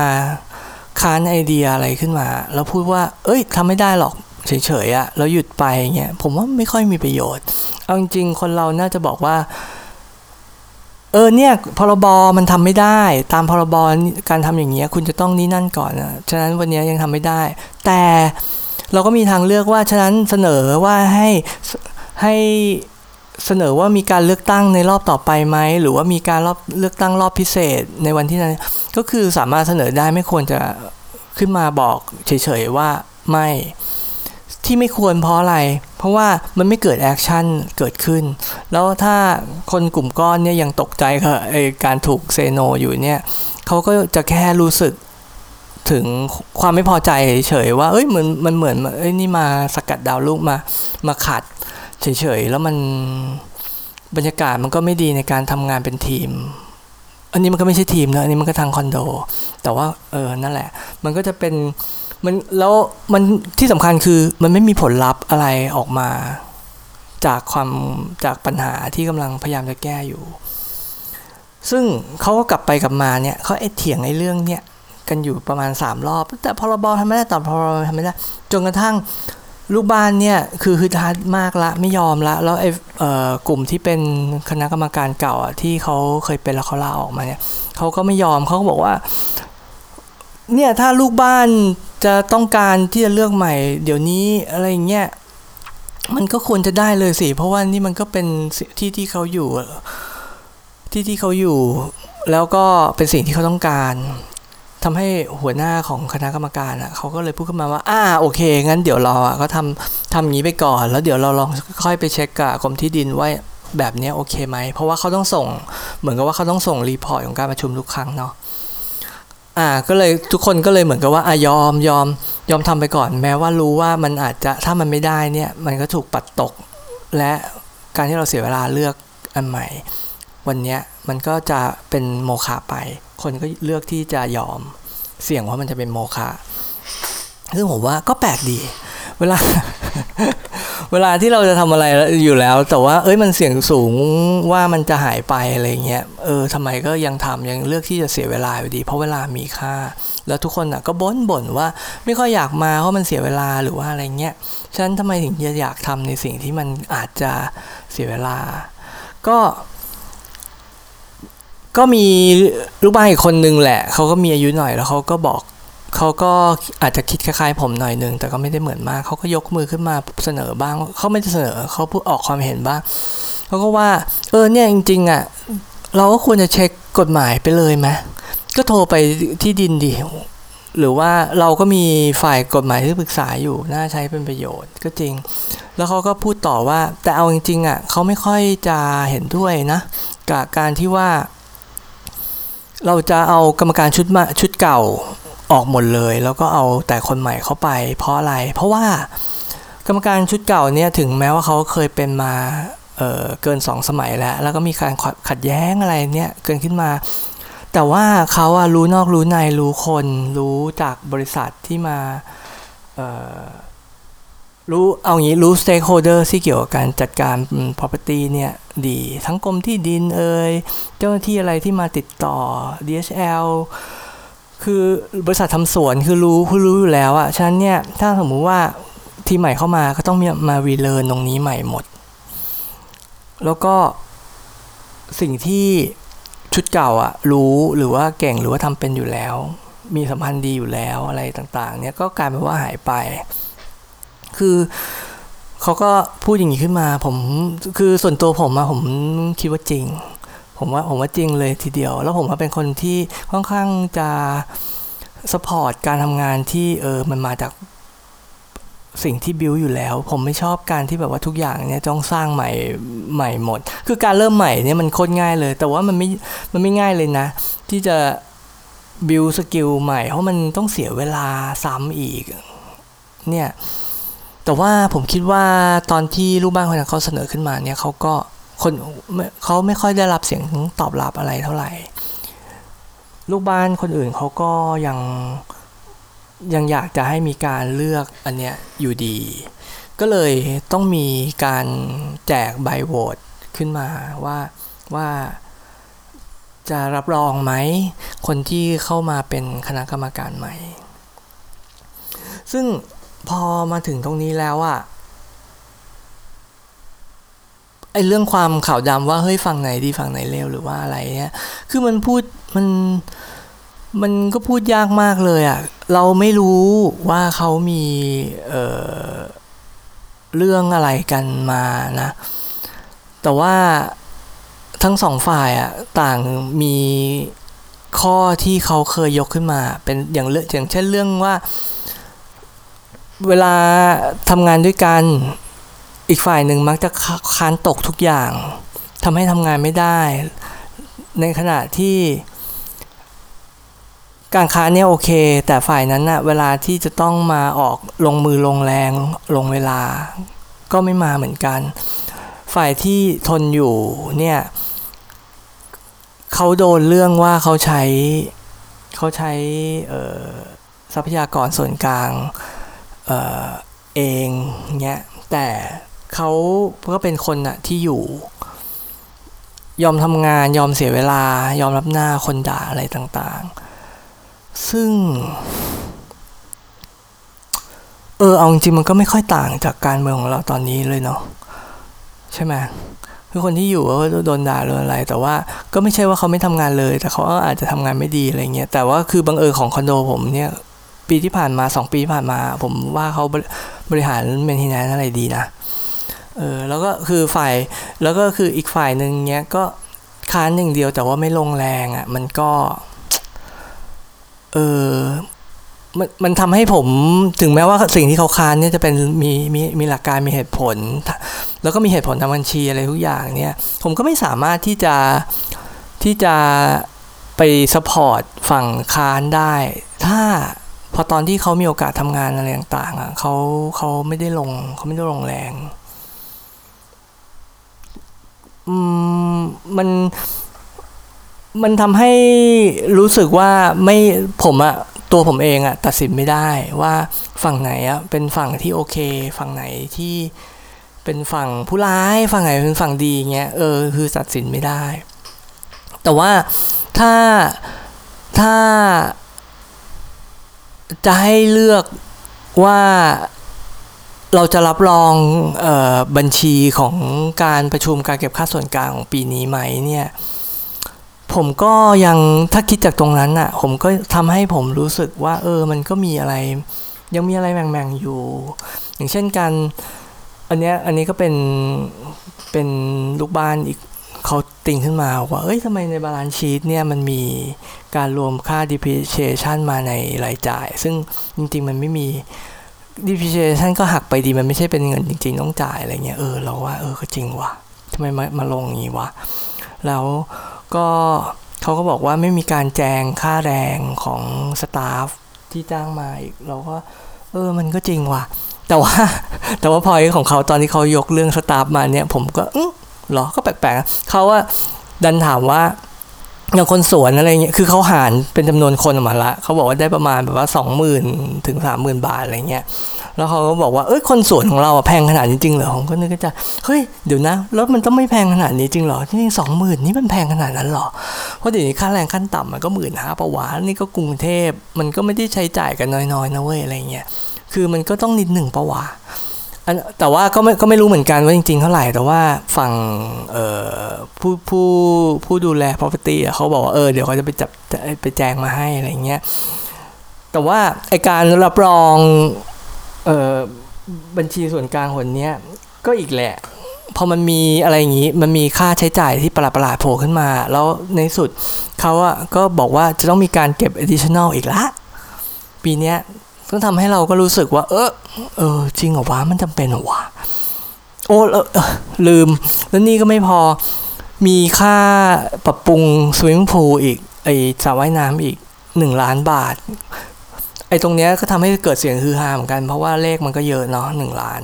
Speaker 1: ค้านไอเดียอะไรขึ้นมา แล้วพูดว่า เอ้ยทำไม่ได้หรอกเฉยๆอะแล้วหยุดไปเงี้ยผมว่าไม่ค่อยมีประโยชน์เอาจริงคนเราน่าจะบอกว่าเออเนี่ยพรบมันทำไม่ได้ ตามพรบการทำอย่างเงี้ยคุณจะต้องนี่นั่นก่อนนะฉะนั้นวันนี้ยังทำไม่ได้ แต่ เราก็มีทางเลือกว่าฉะนั้นเสนอว่าให้ให้เสนอว่ามีการเลือกตั้งในรอบต่อไปไหมหรือว่ามีการรอบเลือกตั้งรอบพิเศษในวันที่นั้น ก็คือสามารถเสนอได้ไม่ควรจะขึ้นมาบอกเฉยๆว่าไม่ที่ไม่ควรเพราะอะไร เพราะว่ามันไม่เกิด action เกิดขึ้น แล้วถ้าคนกลุ่มก้อนเนี่ยยังตกใจกับการถูก say no อยู่เนี่ยเขาก็จะแค่รู้สึก ถึงความไม่พอใจเฉยๆว่า เอ้ยเหมือนมันเหมือนเอ้ยนี่มาสกัดดาวรุ่งมามาขัดเฉยๆแล้วมันบรรยากาศมันก็ไม่ดีในการทำงานเป็นทีม อันนี้มันก็ไม่ใช่ทีมนะอันนี้มันก็ทางคอนโด แต่ว่าเออนั่นแหละ มันก็จะเป็นมันแล้วมันที่สำคัญคือมันไม่มีผลลัพธ์อะไรออกมา จากความจากปัญหาที่กำลังพยายามจะแก้อยู่ ซึ่งเขาก็กลับไปกลับมาเนี่ยเขาไอ้เถียงไอ้เรื่องเนี่ย กันอยู่ประมาณ 3 รอบ แต่พรบทำไม่ได้ต่อพรบทำไม่ได้จนกระทั่งลูกบ้านเนี่ยคือคือทัดมากละไม่ยอมละ แล้วไอ้กลุ่มที่เป็นคณะกรรมการเก่าอะที่เขาเคยเป็นแล้วเขาลาออกมาเนี่ยเขาก็ไม่ยอมเขาก็บอกว่าเนี่ยถ้าลูกบ้านจะต้องการที่จะเลือกใหม่ เดี๋ยวนี้อะไรเงี้ยมันก็ควรจะได้เลยสิ เพราะว่านี่มันก็เป็นที่ที่เขาอยู่ที่ที่เขาอยู่ แล้วก็เป็นสิ่งที่เขาต้องการ ทำให้หัวหน้าของคณะกรรมการอะเขาก็เลยพูดขึ้นมาว่าอ่าโอเค งั้นเดี๋ยวเราอะก็ทำทำอย่างนี้ไปก่อน แล้วเดี๋ยวเราลองค่อยไปเช็คกับกรมที่ดินว่าแบบนี้โอเคไหม เพราะว่าเขาต้องส่ง เหมือนกับว่าเขาต้องส่งรีพอร์ตของการประชุมทุกครั้งเนาะอ่าก็เลยทุกคนก็เลยเหมือนกับว่าอ่ายอมยอมยอมทำไปก่อน แม้ว่ารู้ว่ามันอาจจะถ้ามันไม่ได้เนี่ย มันก็ถูกปัดตก และการที่เราเสียเวลาเลือกอันใหม่ วันนี้มันก็จะเป็นโมฆะไป คนก็เลือกที่จะยอมเสี่ยงว่ามันจะเป็นโมฆะซึ่งผมว่าก็แปลกดี เวลา เวลาที่เราจะทำอะไรอยู่แล้ว แต่ว่า เอ้ยมันเสี่ยงสูงว่ามันจะหายไปอะไรเงี้ยเออทำไมก็ยังทำยังเลือกที่จะเสียเวลาอยู่ดี เพราะเวลามีค่า แล้วทุกคนอะก็บ่นบ่นว่า ไม่ค่อยอยากมาเพราะมันเสียเวลาหรือว่าอะไรเงี้ยฉันทำไมถึงจะอยากทำในสิ่งที่มันอาจจะเสียเวลา ก็ ก็มีลูกบ้านอีกคนนึงแหละ เขาก็มีอายุหน่อยแล้วเขาก็บอกเขาก็อาจจะคิดคล้ายๆผมหน่อยนึง แต่ก็ไม่ได้เหมือนมากเขาก็ยกมือขึ้นมาเสนอบ้างเขาไม่ได้เสนอเขาพูดออกความเห็นบ้างเขาก็ว่าเออเนี่ยจริงๆอะเราก็ควรจะเช็คกฎหมายไปเลยไหมก็โทรไปที่ดินดีหรือว่าเราก็มีฝ่ายกฎหมายที่ปรึกษาอยู่ น่าใช้เป็นประโยชน์ก็จริง แล้วเขาก็พูดต่อว่า แต่เอาจริงๆอะเขาไม่ค่อยจะเห็นด้วยนะ กับการที่ว่า เราจะเอากรรมการชุดมาชุดเก่าออกหมดเลย แล้วก็เอาแต่คนใหม่เข้าไป เพราะอะไร เพราะว่ากรรมการชุดเก่าเนี่ยถึงแม้ว่าเขาเคยเป็นมาเเกินสองสมัยแล้ว แล้วก็มีการขัดแย้งอะไรเนี่ยเกินขึ้นมา แต่ว่าเขาอะรู้นอกรู้ในรู้คนรู้จากบริษัทที่มา รู้เอางี้รู้ stakeholder ที่เกี่ยวกับการจัดการ property เนี่ยดีทั้งกรมที่ดินเอ่ยเจ้าหน้าที่อะไรที่มาติดต่อ DHL คือบริษัททำสวนคือรู้คือรู้อยู่แล้วอะฉะนั้นเนี่ยถ้าสมมุติว่าทีใหม่เข้ามาก็ต้องมารีเลิร์นตรงนี้ใหม่หมด แล้วก็สิ่งที่ชุดเก่าอะรู้หรือว่าเก่งหรือว่าทำเป็นอยู่แล้ว มีสัมพันธ์ดีอยู่แล้วอะไรต่างๆ เนี่ยก็กลายเป็นว่าหายไป คือเขาก็พูดอย่างนี้ขึ้นมา ผมคือส่วนตัวผมอะผมคิดว่าจริง ผมว่าผมว่าจริงเลยทีเดียว แล้วผมว่าเป็นคนที่ค่อนข้างจะสปอร์ตการทำงานที่เออมันมาจากสิ่งที่บิวอยู่แล้ว ผมไม่ชอบการที่แบบว่าทุกอย่างเนี่ยต้องสร้างใหม่ใหม่หมด คือการเริ่มใหม่เนี่ยมันโคตรง่ายเลย แต่ว่ามันไม่มันไม่ง่ายเลยนะ ที่จะบิวสกิลใหม่ เพราะมันต้องเสียเวลาซ้ำอีก เนี่ย แต่ว่าผมคิดว่าตอนที่ลูกบ้านคนนั้นเขาเสนอขึ้นมาเนี่ยเขาก็คนเขาไม่ค่อยได้รับเสียงตอบรับอะไรเท่าไหร่ ลูกบ้านคนอื่นเขาก็ยังยังอยากจะให้มีการเลือกอันเนี้ยอยู่ดี ก็เลยต้องมีการแจกใบโหวตขึ้นมาว่าว่าจะรับรองไหม คนที่เข้ามาเป็นคณะกรรมการใหม่ ซึ่ง พอมาถึงตรงนี้แล้วอะไอเรื่องความข่าวดำว่าเฮ้ยฝั่งไหนดีฝั่งไหนเลวหรือว่าอะไรเนี่ย คือมันพูดมันมันก็พูดยากมากเลยอะเราไม่รู้ว่าเขามีเเรื่องอะไรกันมานะ แต่ว่าทั้งสองฝ่ายอะ่ะต่างมีข้อที่เขาเคยยกขึ้นมา เป็นอย่างเรื่องอย่างเช่นเรื่องว่า เวลาทำงานด้วยกัน อีกฝ่ายหนึ่งมักจะค้านตกทุกอย่างทำให้ทำงานไม่ได้ ในขณะที่การค้าเนี่ยโอเค แต่ฝ่ายนั้นนะเวลาที่จะต้องมาออกลงมือลงแรงลงเวลา ก็ไม่มาเหมือนกัน ฝ่ายที่ทนอยู่เนี่ยเขาโดนเรื่องว่าเขาใช้เขาใช้ทรัพยากรส่วนกลาง เออเองเนี่ยแต่เขาก็เป็นคนอะที่อยู่ ยอมทำงานยอมเสียเวลา ยอมรับหน้าคนด่าอะไรต่างๆ ซึ่ง เออเอาจริงมันก็ไม่ค่อยต่างจากการเมืองของเราตอนนี้เลยเนาะใช่ไหมคือคนที่อยู่ก็โดนด่าโดนอะไร แต่ว่าก็ไม่ใช่ว่าเขาไม่ทำงานเลย แต่เขาอาจจะทำงานไม่ดีอะไรเงี้ยแต่ว่าคือบังเอิญของคอนโดผมเนี่ย ปีที่ผ่านมาสองปีผ่านมา ผมว่าเขาบริหารเมนเทนแนนอะไรดีนะ เออ แล้วก็คือฝ่าย แล้วก็คืออีกฝ่ายหนึ่งเนี้ยก็ค้านหนึ่งเดียวแต่ว่าไม่ลงแรงอะ่ะ มันก็ เออมันมันทำให้ผมถึงแม้ว่าสิ่งที่เขาค้านเนี่ยจะเป็นมีมีมีหลักการมีเหตุผล แล้วก็มีเหตุผลทางบัญชีอะไรทุกอย่างเนี่ย ผมก็ไม่สามารถที่จะที่จะไปสปอร์ตฝั่งค้านได้ ถ้า พอตอนที่เขามีโอกาสทำงานอะไรต่างๆอะเขาเขาไม่ได้ลงเขาไม่ได้ลงแรงมันมันทำให้รู้สึกว่าไม่ผมอะตัวผมเองอะตัดสินไม่ได้ว่าฝั่งไหนอะเป็นฝั่งที่โอเค ฝั่งไหนที่เป็นฝั่งผู้ร้าย ฝั่งไหนเป็นฝั่งดีเงี้ยเออคือตัดสินไม่ได้ แต่ว่าถ้าถ้า จะให้เลือกว่าเราจะรับรองออบัญชีของการประชุมการเก็บค่าส่วนกลางของปีนี้ไหมเนี่ย ผมก็ยังถ้าคิดจากตรงนั้นอะ่ะ ผมก็ทำให้ผมรู้สึกว่า เออ มันก็มีอะไร ยังมีอะไรแม่งๆอยู่ อย่างเช่นการอันเนี้ยอันนี้ก็เป็นเป็นลูกบ้านอีกเขาติงขึ้นมาว่าเอ้ยทำไมใน balance sheet เนี่ยมันมี การรวมค่า depreciation มาในรายจ่าย ซึ่งจริง ๆ มันไม่มี depreciation ก็หักไปดีมันไม่ใช่เป็นเงินจริง ๆ ต้องจ่ายอะไรเงี้ยเออเราว่าเออก็จริงว่ะทำไมมามาลงอย่างนี้วะแล้วก็เขาก็บอกว่าไม่มีการแจงค่าแรงของสตาฟที่จ้างมาอีกเราก็เออมันก็จริงว่ะ แต่ว่าแต่ว่าพอยของเขาตอนที่เขายกเรื่องสตาฟมาเนี่ย ผมก็อือหรอก็แปลกๆเขาว่าดันถามว่า อย่างคนสวนอะไรเงี้ย คือเขาหารเป็นจำนวนคนออกมาละเขาบอกว่าได้ประมาณแบบว่าสองหมื่นถึงสามหมื่นบาทอะไรเงี้ย แล้วเขาก็บอกว่า เอ้ย คนสวนของเราอะแพงขนาดนี้จริงเหรอ ผมก็นึกจะ เฮ้ย เดี๋ยวนะรถมันต้องไม่แพงขนาดนี้จริงเหรอที่นี่สองหมื่นนี่มันแพงขนาดนั้นเหรอ เพราะเดี๋ยวนี้ค่าแรงขั้นต่ำมันก็หมื่นห้าประวานี่ก็กรุงเทพ มันก็ไม่ได้ใช้จ่ายกันน้อยๆนะเว้ยอะไรเงี้ย คือมันก็ต้องนิดหนึ่งประวา แต่ว่าก็ไม่ก็ไม่รู้เหมือนกันว่าจริงๆเท่าไหร่ แต่ว่าฝั่งผู้ผู้ผู้ดูแล property เขาบอกว่าเออเดี๋ยวเขาจะไปจับไปแจ้งมาให้อะไรเงี้ยแต่ว่าไอการรับรองเออบัญชีส่วนกลางคนเนี้ยก็อีกแหละพอมันมีอะไรอย่างนี้ มันมีค่าใช้จ่ายที่ประหลาดๆโผล่ขึ้นมา แล้วในสุดเขาอะก็บอกว่าจะต้องมีการเก็บ additional อีกละ ปีนี้ ก็ทำให้เราก็รู้สึกว่า เออเออ จริงเหรอวะมันจำเป็นเหรอวะโอ้ลืม แล้วนี่ก็ไม่พอมีค่าปรับปรุงสวิมพูลอีก ไอสระว่ายน้ำอีกหนึ่งล้านบาท ไอตรงเนี้ยก็ทำให้เกิดเสียงฮือฮาเหมือนกัน เพราะว่าเลขมันก็เยอะเนาะหนึ่งล้าน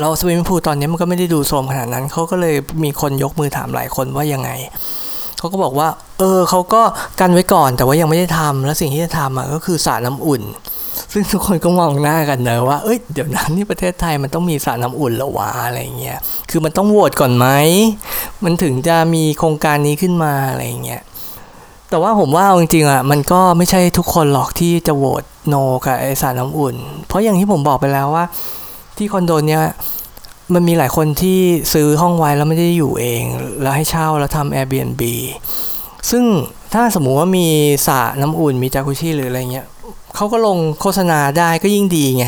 Speaker 1: เราสวิมพูลตอนนี้มันก็ไม่ได้ดูโทมขนาดนั้น เขาก็เลยมีคนยกมือถามหลายคนว่ายังไง เขาก็บอกว่า เออเขาก็กันไว้ก่อนแต่ว่ายังไม่ได้ทำแล้วสิ่งที่จะทำอะก็คือสระน้ำอุ่น ซึ่งทุกคนก็มองหน้ากันเนอะว่า เอ้ย เดี๋ยวนั้นนี่ประเทศไทยมันต้องมีสระน้ำอุ่นหรอวะอะไรเงี้ย คือมันต้องโหวตก่อนไหม มันถึงจะมีโครงการนี้ขึ้นมาอะไรเงี้ย แต่ว่าผมว่าจริงๆอะ มันก็ไม่ใช่ทุกคนหรอกที่จะโหวตโนกับไอสระน้ำอุ่น เพราะอย่างที่ผมบอกไปแล้วว่า ที่คอนโดเนี้ยมันมีหลายคนที่ซื้อห้องไว้แล้วไม่ได้อยู่เอง แล้วให้เช่าแล้วทำ Airbnb ซึ่งถ้าสมมุติว่ามีสระน้ำอุ่นมีจากุชี่หรืออะไรเงี้ย เขาก็ลงโฆษณาได้ก็ยิ่งดีไง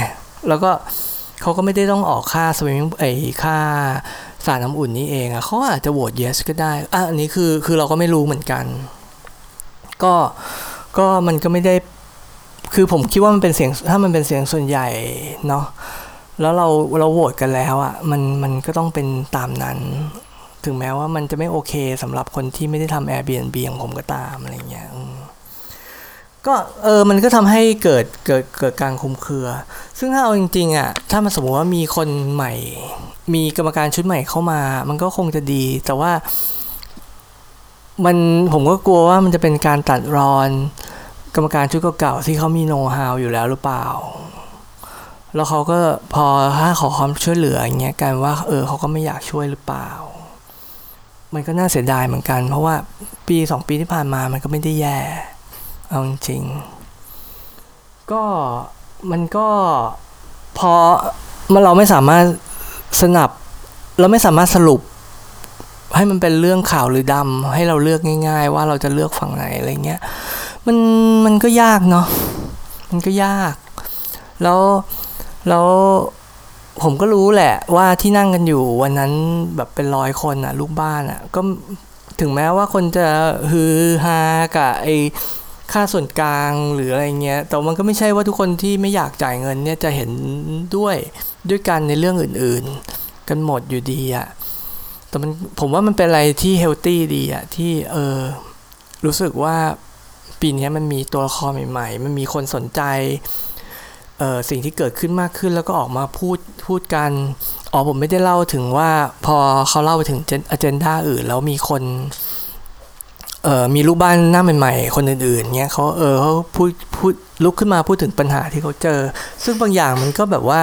Speaker 1: แล้วก็เขาก็ไม่ได้ต้องออกค่าสวิมไอค่าสารน้ำอุ่นนี้เองอะเขาอาจจะโหวต yes ก็ได้อะอันนี้คือคือเราก็ไม่รู้เหมือนกัน ก็ก็มันก็ไม่ได้ คือผมคิดว่ามันเป็นเสียงถ้ามันเป็นเสียงส่วนใหญ่เนาะแล้วเราเราโหวตกันแล้วอะมันมันก็ต้องเป็นตามนั้น ถึงแม้ว่ามันจะไม่โอเคสำหรับคนที่ไม่ได้ทำ Airbnb อย่างผมก็ตามอะไรเงี้ย ก็เออมันก็ทำให้เกิดเกิดเกิดการคุมเครือ ซึ่งถ้าเอาจริงๆอะถ้ามันสมมติว่ามีคนใหม่ มีกรรมการชุดใหม่เข้ามา มันก็คงจะดี แต่ว่า มันผมก็กลัวว่ามันจะเป็นการตัดรอน กรรมการชุดเก่าๆที่เขามีโน้ตฮาวอยู่แล้วหรือเปล่า แล้วเขาก็พอถ้าขอความช่วยเหลืออย่างเงี้ยกันว่าเออเขาก็ไม่อยากช่วยหรือเปล่า มันก็น่าเสียดายเหมือนกัน เพราะว่าปีสองปีที่ผ่านมามันก็ไม่ได้แย่ เอาจริงก็มันก็พอมันเราไม่สามารถสนับ เราไม่สามารถสรุป ให้มันเป็นเรื่องข่าวหรือดำให้เราเลือกง่าย ๆ ว่าเราจะเลือกฝั่งไหนอะไรเงี้ยมันมันก็ยากเนาะมันก็ยาก แล้วแล้วผมก็รู้แหละว่าที่นั่งกันอยู่วันนั้นแบบเป็นร้อยคนอะลูกบ้านอะก็ถึงแม้ว่าคนจะฮือฮากับไอ ค่าส่วนกลางหรืออะไรเงี้ย แต่มันก็ไม่ใช่ว่าทุกคนที่ไม่อยากจ่ายเงินเนี่ยจะเห็นด้วยด้วยกันในเรื่องอื่นๆ กันหมดอยู่ดีอะแต่มันผมว่ามันเป็นอะไรที่เฮลตี้ดีอะที่เออรู้สึกว่าปีนี้มันมีตัวละครใหม่ๆ มันมีคนสนใจเออสิ่งที่เกิดขึ้นมากขึ้นแล้วก็ออกมาพูดพูดกัน อ๋อผมไม่ได้เล่าถึงว่าพอเขาเล่าไปถึงอเจนดาอื่น แล้วมีคน เออมีลูกบ้านหน้าใหม่ๆ คนอื่นๆเงี้ยเขาเออเขาพูดพูดลุกขึ้นมาพูดถึงปัญหาที่เขาเจอ ซึ่งบางอย่างมันก็แบบว่า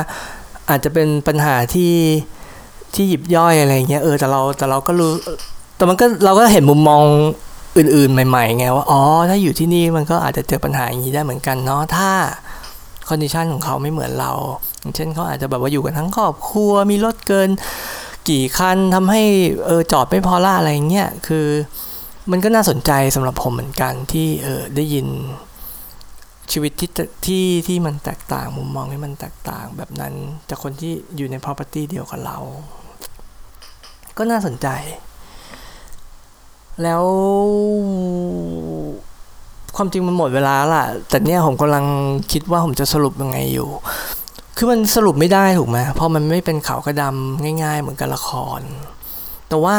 Speaker 1: อาจจะเป็นปัญหาที่ที่หยิบย่อยอะไรเงี้ยเออแต่เราแต่เราก็รู้แต่มันก็เราก็เห็นมุมมองอื่นๆ ใหม่ๆไงว่าอ๋อถ้าอยู่ที่นี่มันก็อาจจะเจอปัญหาอย่างนี้ได้เหมือนกันเนาะถ้าคอนดิชันของเขาไม่เหมือนเราอย่างเช่นเขาอาจจะแบบว่าอยู่กันทั้งครอบครัวมีรถเกิน กี่คันทำให้เออจอดไม่พอละอะไรเงี้ยคือ มันก็น่าสนใจสำหรับผมเหมือนกันที่เออได้ยินชีวิตที่ที่ที่มันแตกต่างมุมมองที่มันแตกต่างแบบนั้นจากคนที่อยู่ใน property เดียวกับเรา ก็น่าสนใจ แล้ว ความจริงมันหมดเวลาล่ะ แต่เนี่ยผมกำลังคิดว่าผมจะสรุปยังไงอยู่ คือมันสรุปไม่ได้ถูกไหมเพราะมันไม่เป็นขาวกระดำง่าย ๆ เหมือนกับละคร แต่ว่า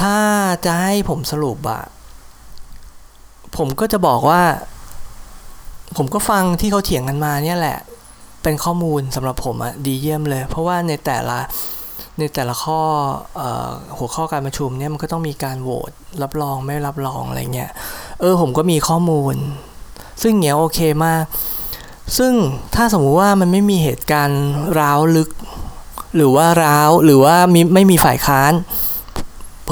Speaker 1: ถ้าจะให้ผมสรุปอะผมก็จะบอกว่า ผมก็ฟังที่เขาเถียงกันมาเนี่ยแหละ เป็นข้อมูลสำหรับผมอะดีเยี่ยมเลย เพราะว่าในแต่ละในแต่ละข้ออหัวข้อการประชุมเนี่ยมันก็ต้องมีการโหวตรับรองไม่รับรองอะไรเงี้ยเออผมก็มีข้อมูล ซึ่งเงี้ยโอเคมาก ซึ่งถ้าสมมุติว่ามันไม่มีเหตุการณ์ร้าวลึก หรือว่าร้าวหรือว่ามีไม่มีฝ่ายค้าน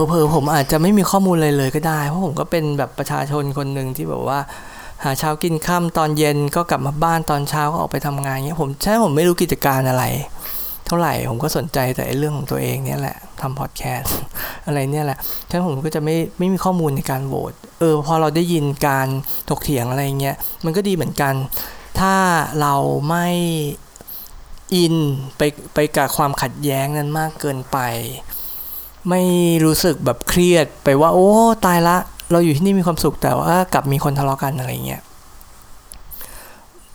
Speaker 1: เพอๆผมอาจจะไม่มีข้อมูลอะไรเลยก็ได้ เพราะผมก็เป็นแบบประชาชนคนหนึ่งที่แบบว่า หาเช้ากินค่ำตอนเย็นก็กลับมาบ้านตอนเช้าก็ออกไปทำงานเงี้ยผมใช่ผมไม่รู้กิจการอะไร เท่าไหร่ผมก็สนใจแต่เรื่องของตัวเองเนี่ยแหละทำพอดแคสต์อะไรเนี่ยแหละฉะนั้นผมก็จะไม่ไม่มีข้อมูลในการโหวตเออพอเราได้ยินการถกเถียงอะไรเงี้ยมันก็ดีเหมือนกัน ถ้าเราไม่อินไปไปกับความขัดแย้งนั้นมากเกินไป ไม่รู้สึกแบบเครียดไปว่า โอ้ตายละ เราอยู่ที่นี่มีความสุขแต่ว่ากลับมีคนทะเลาะกันอะไรเงี้ย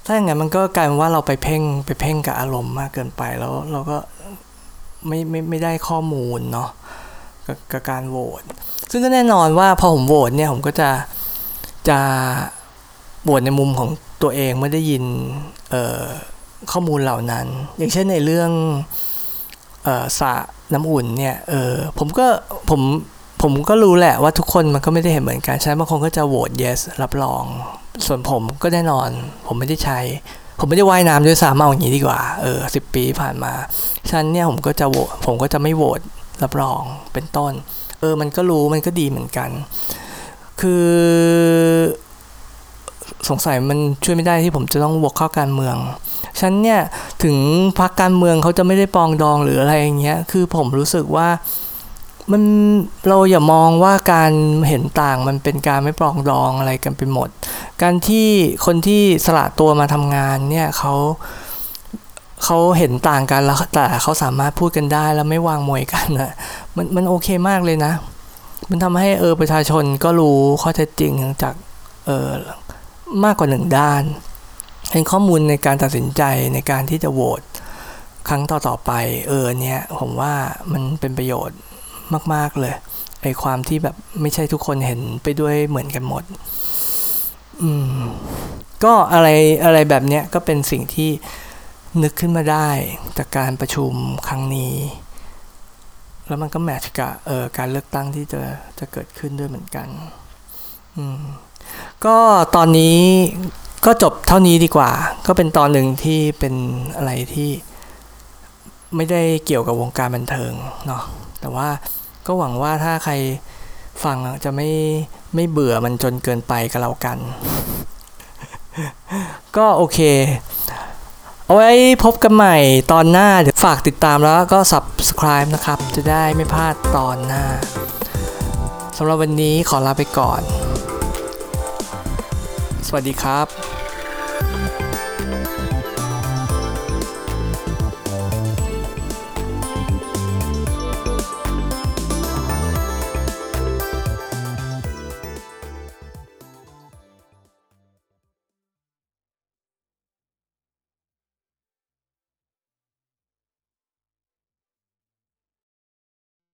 Speaker 1: ถ้าอย่างนั้นมันก็กลายเป็นว่าเราไปเพ่งไปเพ่งกับอารมณ์มากเกินไปแล้วเราก็ไม่ไม่ไม่ได้ข้อมูลเนาะกกับการโหวตซึ่งก็แน่นอนว่าพอผมโหวตเนี่ยผมก็จะจะโหวตในมุมของตัวเองไม่ได้ยินข้อมูลเหล่านั้น อย่างเช่นในเรื่องสระ น้ำอุ่นเนี่ยเออผมก็ผมผมก็รู้แหละว่าทุกคนมันก็ไม่ได้เห็นเหมือนกันใช่บางคนก็จะโหวต yes รับรอง ส่วนผมก็แน่นอน ผมไม่ได้ใช้ ผมไม่ได้ว่ายน้ำด้วยซ้ำเอาอย่างนี้ดีกว่าเออสิปีผ่านมาฉันเนี่ยผมก็จะโหวตผมก็จะไม่โหวตรับรองเป็นต้น เออมันก็รู้มันก็ดีเหมือนกัน คือสงสัยมันช่วยไม่ได้ที่ผมจะต้องวกเข้าการเมือง ฉันเนี่ยถึงพักการเมืองเขาจะไม่ได้ปองดองหรืออะไรอย่างเงี้ยคือผมรู้สึกว่ามันเราอย่ามองว่าการเห็นต่างมันเป็นการไม่ปรองดองอะไรกันไปหมด การที่คนที่สละตัวมาทำงานเนี่ยเขาเขาเห็นต่างกันแล้วแต่เขาสามารถพูดกันได้แล้วไม่วางมวยกันนะมันมันโอเคมากเลยนะ มันทำให้เออประชาชนก็รู้ข้อเท็จจริงจากเออมากกว่าหนึ่งด้าน เป็นข้อมูลในการตัดสินใจในการที่จะโหวตครั้งต่อๆไป เออเนี่ยผมว่ามันเป็นประโยชน์มาก ๆ เลยไอความที่แบบไม่ใช่ทุกคนเห็นไปด้วยเหมือนกันหมด อืม ก็อะไรอะไรแบบเนี้ยก็เป็นสิ่งที่นึกขึ้นมาได้จากการประชุมครั้งนี้ แล้วมันก็แมทช์กับเออการเลือกตั้งที่จะจะเกิดขึ้นด้วยเหมือนกัน อืม ก็ตอนนี้ ก็จบเท่านี้ดีกว่า ก็เป็นตอนหนึ่งที่เป็นอะไรที่ไม่ได้เกี่ยวกับวงการบันเทิงเนาะ แต่ว่าก็หวังว่าถ้าใครฟังจะไม่ไม่เบื่อมันจนเกินไปกับเรากัน ก็โอเค เอาไว้พบกันใหม่ตอนหน้า เดี๋ยวฝากติดตามแล้วก็ subscribe นะครับ จะได้ไม่พลาดตอนหน้าสำหรับวันนี้ขอลาไปก่อน สวัสดีครับ